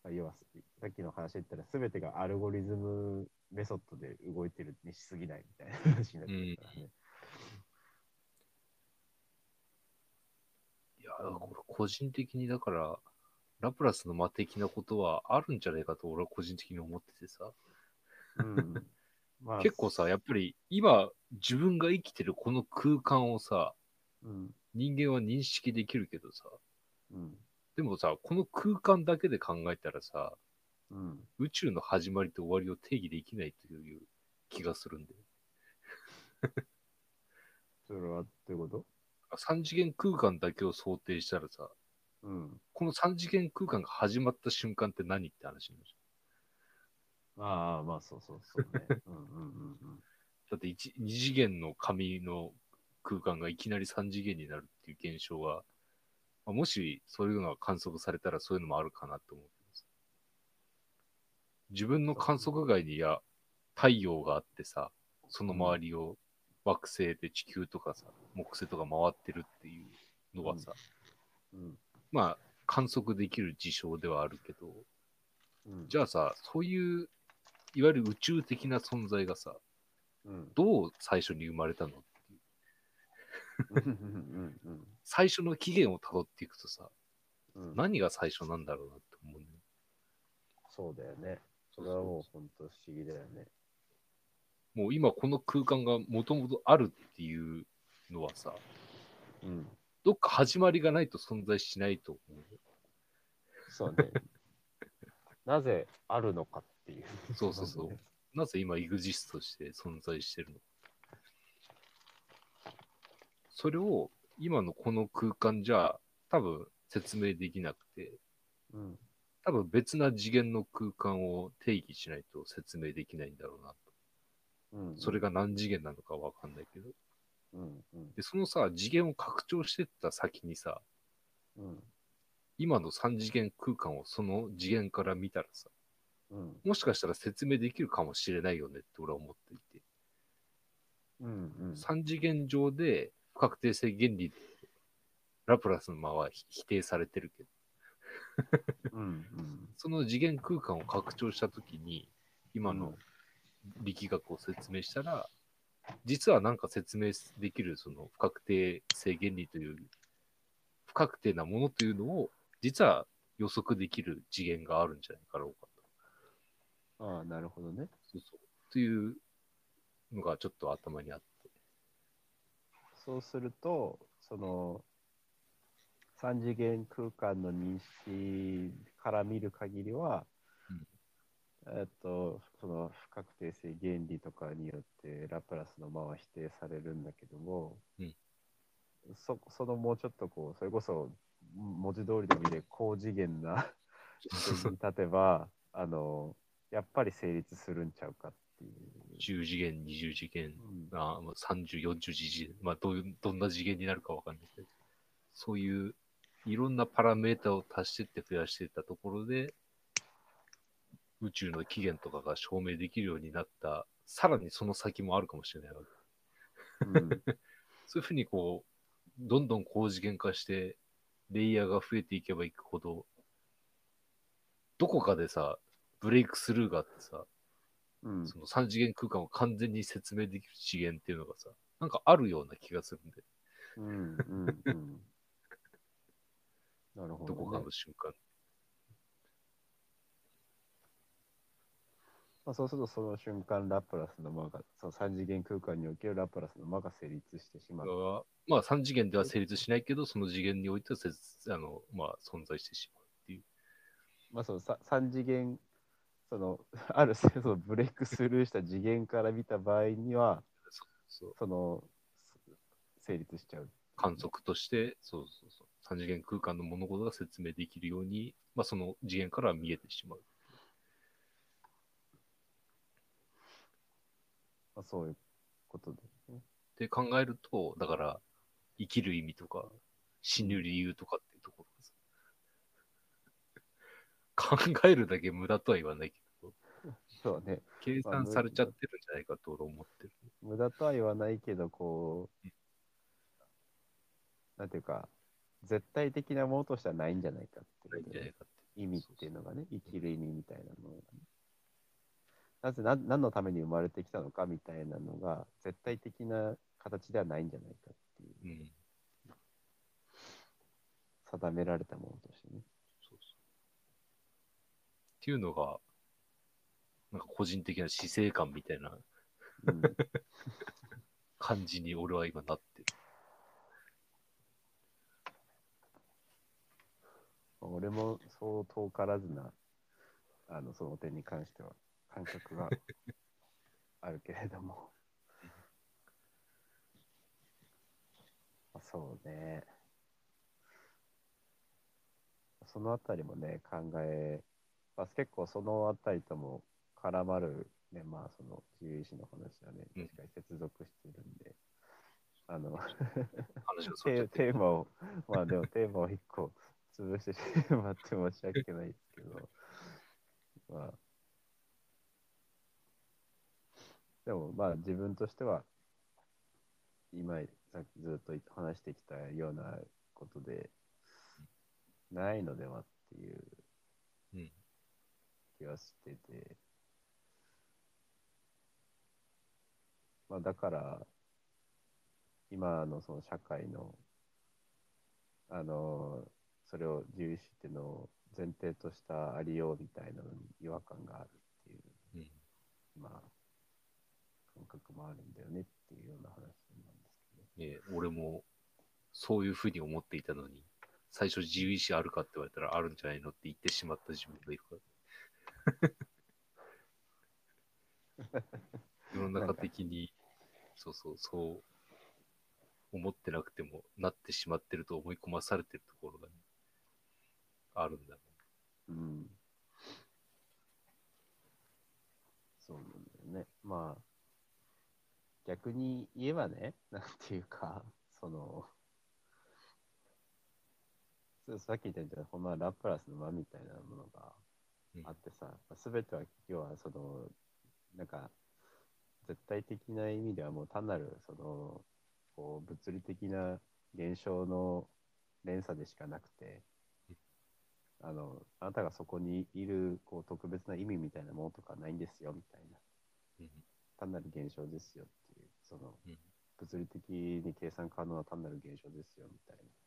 要はさっきの話で言ったら全てがアルゴリズムメソッドで動いてるにしすぎないみたいな話になっちゃうからね。いや、これ個人的にだから、ラプラスの魔的なことはあるんじゃないかと俺は個人的に思っててさ。うんまあ結構さ、やっぱり今自分が生きてるこの空間をさ、うん。人間は認識できるけどさ、うん。でもさ、この空間だけで考えたらさ、うん。宇宙の始まりと終わりを定義できないという気がするんだよ。それはどういうこと？3次元空間だけを想定したらさ、うん。この3次元空間が始まった瞬間って何って話になるじああ、まあそうそうそうね。うんうんうん。だって1 2次元の紙の空間がいきなり3次元になるっていう現象が、まあもしそういうのが観測されたらそういうのもあるかなと思うけどさ自分の観測外にや太陽があってさ、その周りを惑星で地球とかさ、木星とか回ってるっていうのはさ、うんまあ観測できる事象ではあるけど、うん、じゃあさ、そういう、いわゆる宇宙的な存在がさ、うんどう最初に生まれたのっていう最初の起源をたどっていくとさ、うん何が最初なんだろうなって思うんだよ。そうだよね。それはもう本当不思議だよね。もう今この空間がもともとあるっていうのはさ、うん。どっか始まりがないと存在しないと思うよ。そうね。なぜあるのかっていう。そうそうそう。なぜ今 EXIST として存在してるのそれを今のこの空間じゃ多分説明できなくて、うん。多分別な次元の空間を定義しないと説明できないんだろうなと。うん。それが何次元なのかわかんないけど。うんうん。で、そのさ、次元を拡張してった先にさ、うん。今の3次元空間をその次元から見たらさ、うん。もしかしたら説明できるかもしれないよねって俺は思っていて。うんうん。3次元上で不確定性原理でラプラスの間は否定されてるけど、うんうん。その次元空間を拡張したときに、今の力学を説明したら、実はなんか説明できるその不確定性原理という、不確定なものというのを、実は予測できる次元があるんじゃないかろうかと。ああ、なるほどね。そうそう。というのがちょっと頭にあって。そうすると、その、三次元空間の認識から見る限りは、うんえっと、その不確定性原理とかによってラプラスの間は否定されるんだけども、うん。そそのもうちょっとこう、それこそ文字通りの意味で高次元な視点に立てば、あの、やっぱり成立するんちゃうかっていう。10次元、20次元、うん。あまあ30、40次元、まあどどんな次元になるかわかんないけど、そういういろんなパラメータを足してって増やしていったところで、宇宙の起源とかが証明できるようになった、さらにその先もあるかもしれないわけ。うん そういうふうにこう、どんどん高次元化して、レイヤーが増えていけばいくほど、どこかでさ、ブレイクスルーがあってさ、うんその3次元空間を完全に説明できる次元っていうのがさ、なんかあるような気がするんで、うんうんうん なるほど、ね。どこかの瞬間。まあ、そうするとその瞬間ラプラスの間が、その3次元空間におけるラプラスの間が成立してしまう。がまあ3次元では成立しないけど、その次元においてはあの、まあ、存在してしまうっていう。まあ、そのさ3次元、その、ある程度ブレイクスルーした次元から見た場合には、そその、成立しちゃう。観測として、そうそうそう、3次元空間の物事が説明できるように、まあ、その次元から見えてしまう。まあ、そういうことですね。って考えると、だから、生きる意味とか、死ぬ理由とかっていうところがさ 考えるだけ無駄とは言わないけど、そうね。計算されちゃってるんじゃないかと俺思ってる。無駄とは言わないけど、こう、なんていうか、絶対的なものとしてはないんじゃないかってないいう。意味っていうのがね、生きる意味みたいなのがね。なぜな何のために生まれてきたのかみたいなのが、絶対的な形ではないんじゃないかっていう、うん。定められたものとしてね。そうそう。っていうのが、なんか個人的な死生観みたいなうん、感じに俺は今なってる。俺もそう遠からずな、あの、その点に関しては、感覚があるけれども。まあそうね。そのあたりもね、考え、まあ、結構そのあたりとも絡まる、ね、まあその自由意志の話はね、うん。確かに接続してるんで、あの、話がそっちゃテテーマを、まあでもテーマを一個潰してしまって申し訳ないですけど、まあ、でもまあ自分としては、今さっきずっと話してきたようなことで、ないのではっていううん。気はしてて、まあだから、今のその社会の、あの、それを自由視っていうのを前提としたありようみたいなのに違和感があるっていう、うん。まあ、感覚もあるんだよねっていうような話なんですけど。ね俺もそういうふうに思っていたのに、最初自由意志あるかって言われたらあるんじゃないのって言ってしまった自分がいるから。世の中的に、そうそう、そう思ってなくてもなってしまってると思い込まされてるところがね、あるんだろうん。そうなんだよね。まあ、逆に言えばね、なんていうか、その、さっき言ったように、ほんまラプラスの間みたいなものがうん。あってさ、すべては要はその、なんか、絶対的な意味ではもう単なる、その、こう物理的な現象の連鎖でしかなくて、あの、あなたがそこにいるこう特別な意味みたいなものとかないんですよみたいな、単なる現象ですよっそのうん物理的に計算可能な単なる現象ですよみたいな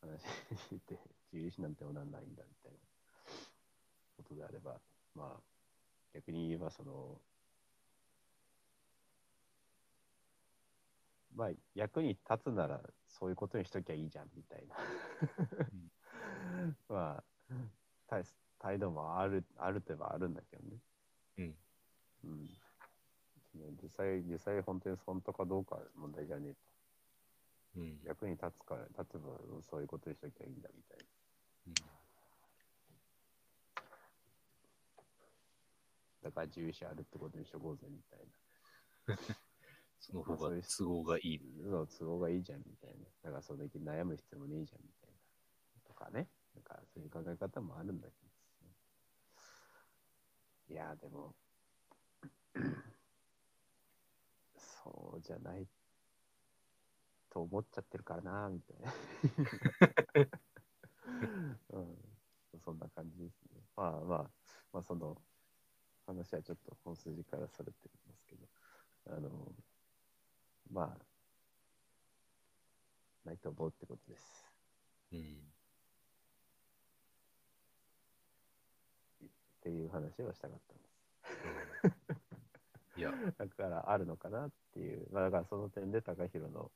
話にて、自由意志なんてものはないんだみたいなことであれば、まあ、逆に言えばその、まあ、役に立つならそういうことにしときゃいいじゃんみたいな。まあ、大態度もある、あるといえばあるんだけどね。うん。うん。実際、実際本当に本当かどうか問題じゃねえと。うん。役に立つから、立てばそういうことにしときゃいいんだみたいな。だから重視あるってことにしとこうぜみたい その方が都合がいい。な。そう都合がいいじゃんみたいな。だからそれだけ悩む必要もねえじゃんみたいな。とかね。なんかそういう考え方もあるんだけど。いや、でも、そうじゃないと思っちゃってるからな、みたいな。うん、そんな感じですね。まあまあ、まあその話はちょっと本筋からそれてますけど、あの、まあ、ないと思うってことです。うん。っていう話をしたかったんです。いや、だからあるのかなっていう、まあ、だからその点で高弘の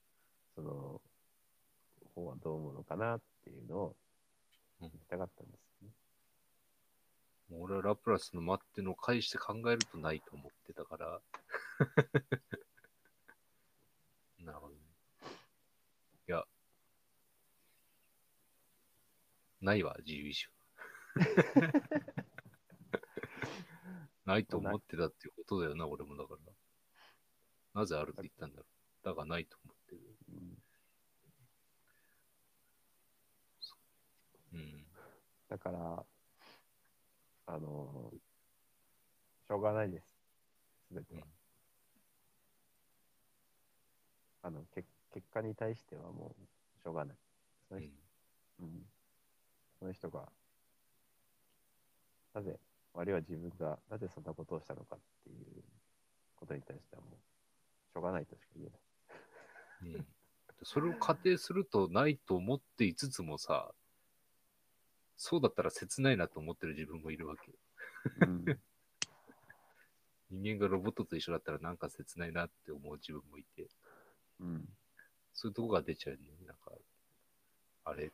その方はどう思うのかなっていうのをうん聞きたかったんですよね。もう俺はラプラスの待ってのを返して考えるとないと思ってたから。なるほどね。いや、ないわ、自由意志は。ないと思ってたっていうことだよな、俺もだから。なぜあるって言ったんだろう。だがないと思ってる。うんうん。だから、あの、しょうがないです。すべては。あのけ結果に対してはもうしょうがない。その人,、うんその人が、なぜ、あるいは自分がなぜそんなことをしたのかっていうことに対してはもう、しょうがないとしか言えない。うん。それを仮定するとないと思っていつつもさ、そうだったら切ないなと思ってる自分もいるわけよ。うん 人間がロボットと一緒だったらなんか切ないなって思う自分もいて、うんそういうとこが出ちゃうね。なんか、あれ、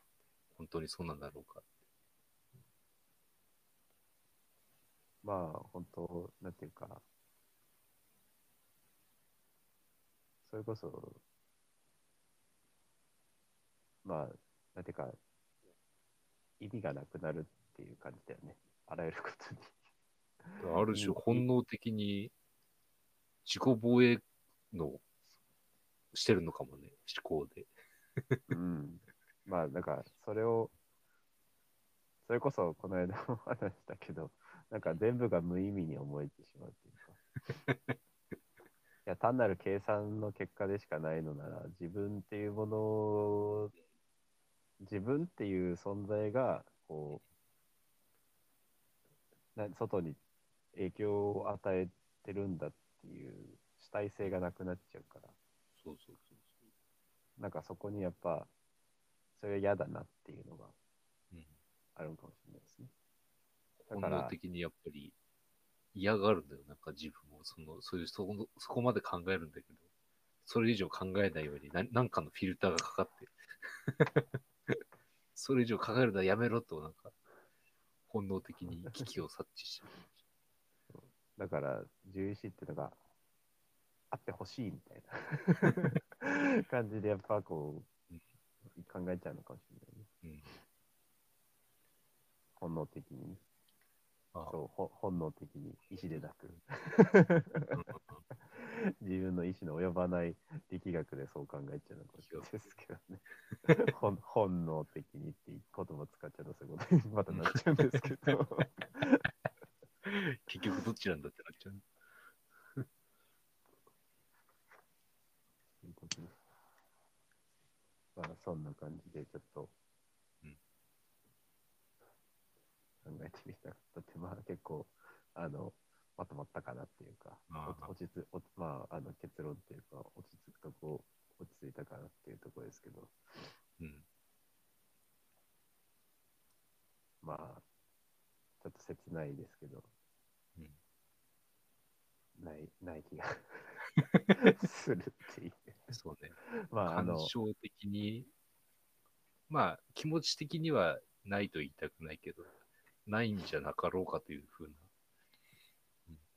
本当にそうなんだろうか。まあ、本当、なんていうか、それこそ、まあ、なんていうか、意味がなくなるっていう感じだよね。あらゆることに。ある種本能的に自己防衛のしてるのかもね、思考で。うん。まあ、なんか、それを、それこそ、この間も話したけど、なんか全部が無意味に思えてしまうっていうか。いや、単なる計算の結果でしかないのなら、自分っていうものを、自分っていう存在が、こう、な外に影響を与えてるんだっていう主体性がなくなっちゃうから。そうそうそうなんかそこにやっぱ、それが嫌だなっていうのがそう。うんあるのかもしれないですね。だ本能的にやっぱり嫌がるんだよ。なんか自分もその、そういうそこの、そこまで考えるんだけど、それ以上考えないようにな、なんかのフィルターがかかって、それ以上考えるのはやめろと、なんか、本能的に危機を察知してる。だから、獣医師っていうのがあってほしいみたいな 感じで、やっぱこう、考えちゃうのかもしれないね。うん。本能的に。あそう、ほ本能的に意思でなく。う ん自分の意思の及ばない力学でそう考えちゃうのかですけどね。本本能的にって言葉使っちゃうとそういうことにまたなっちゃうんですけど。結局どっちなんだってなっちゃう。まあ、そんな感じでちょっと、うん考えてみたかったって、まあ結構、あの、まとまったかなっていうか、落ち着おまあ、あの結論っていうか、落ち着くとこ、落ち着いたかなっていうところですけど、うん。まあ、ちょっと切ないですけど、うんない、ない気が するっていう。そうね。まあ、あの感、情的に、まあ、気持ち的にはないと言いたくないけど、ないんじゃなかろうかというふうな。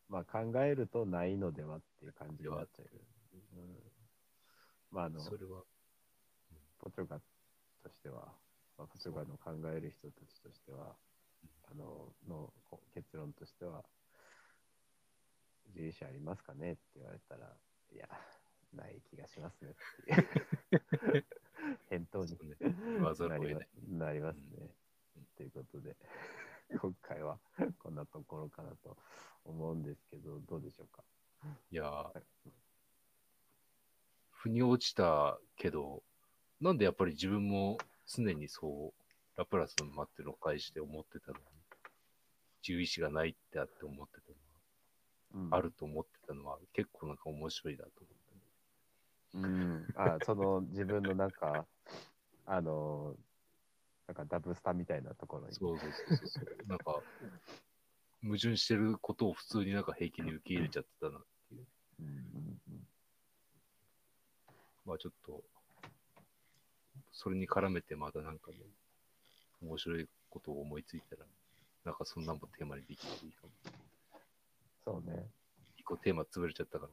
まあ考えるとないのではっていう感じになっちゃう。うん、まああの、それは、ポチョガとしては、まあ、ポチョガの考える人たちとしては、あの、のこ結論としては、獣医師ありますかねって言われたら、いや、ない気がしますねっていう。返答にね。なりますね。うん。ということで、今回はこんなところかなと思うんですけど、どうでしょうか？いやー、腑に落ちたけど、なんでやっぱり自分も常にそう、ラプラスの待ってるのを返して思ってたのに、獣医師がないってあって思ってたのうんは、あると思ってたのは、結構なんか面白いなと思ったね。うん、あその自分のなんか、あの、なんかダブスタみたいなところに。そうそうそうそう。なんか、矛盾してることを普通になんか平気に受け入れちゃってたなっていう。うんうんうんまあちょっと、それに絡めてまたなんかね、面白いことを思いついたら、なんかそんなんもテーマにできるといいかも。そうね。一個テーマ潰れちゃったから。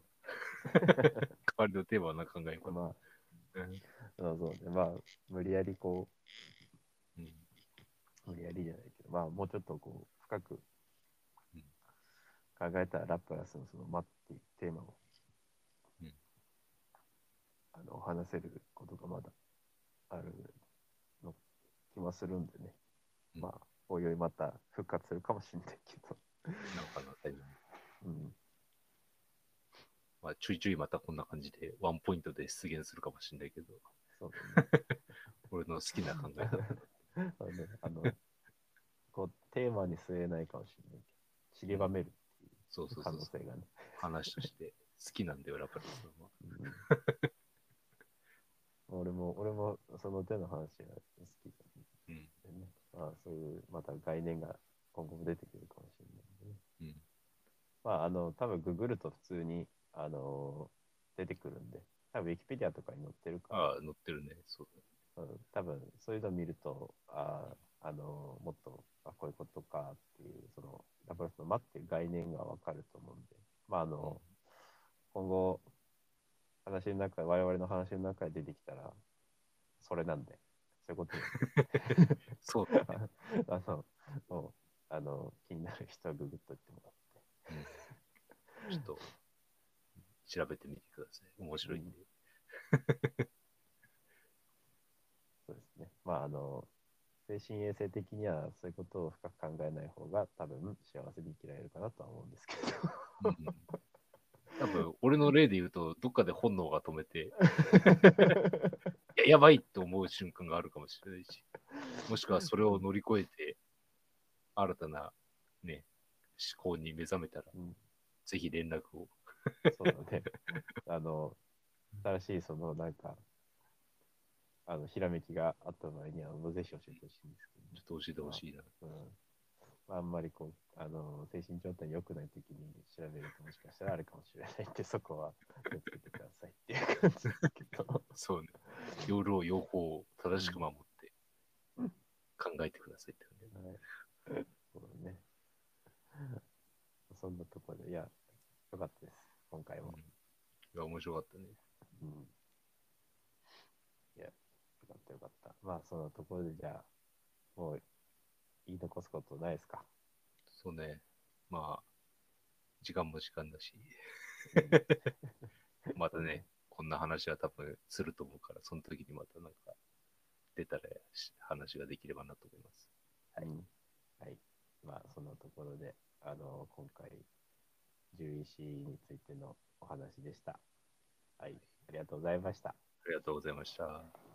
代わりのテーマはなんか考えようかな。まあ、うんそうそうね。まあ、無理やりこうんう、無理やりじゃないけど、まあ、もうちょっとこう、深くうん考えたら、ラプラスのその、待っていうテーマを、うんあの、話せることがまだあるの気もするんでね。うんまあ、おいおいまた復活するかもしれないけど。なんかな、大丈夫。うん。まあちょいちょいまたこんな感じでワンポイントで出現するかもしれないけど、そうだね。俺の好きな考え方。あの、こう、テーマに据えないかもしれないけど、散りばめるっていう可。能性がね。話として好きなんだよ、ラプラスは。う ん俺も、俺もその手の話が好きうん。でね。まあ、そういう、また概念が今後も出てくるかもしれないね。うん。まあ、あの、多分ググると普通に、あの出てくるんで、多分ウィキペディアとかに載ってるから、ああ、載ってるね。そううん、多分そういうのを見ると、ああのもっとあこういうことかっていう、そのラプラスの待ってる概念がわかると思うんで、まああの、今後、話の中、我々の話の中で出てきたら、それなんで、そういうことで そ う。あの、もうあの気になる人はググっといてもらって。ちょっと調べてみてください。面白いんで。まあ、あの、精神衛生的にはそういうことを深く考えない方が多分幸せに生きられるかなとは思うんですけど。うん多分、俺の例で言うと、どっかで本能が止めて、い や、やばいって思う瞬間があるかもしれないし、もしくはそれを乗り越えて、新たなね、思考に目覚めたら、うん、ぜひ連絡を。そうだね。あの、新しいそのなんか、あの、ひらめきがあった場合には、ぜひ教えてほしいんですけど、ちょっと教えてほしいな。うんまあ、あんまりこう、あの、精神状態良くないときに調べるともしかしたらあるかもしれないんで、そこは気をつけてくださいっていう感じですけど。そうね。夜を用法を正しく守って考えてくださいって感じ。はい。そうだね。そんなところで、いや、よかったです、今回も。うんいや、面白かったね。うん。よかったよかった。まあ、そのところで、じゃあ、もう言い残すことないですか？そうね。まあ、時間も時間だし、またね、こんな話は多分すると思うから、その時にまたなんか出たらし話ができればなと思います。はい。はい。まあ、そのところで、あの、今回、獣医師についてのお話でした。はい。ありがとうございました。ありがとうございました。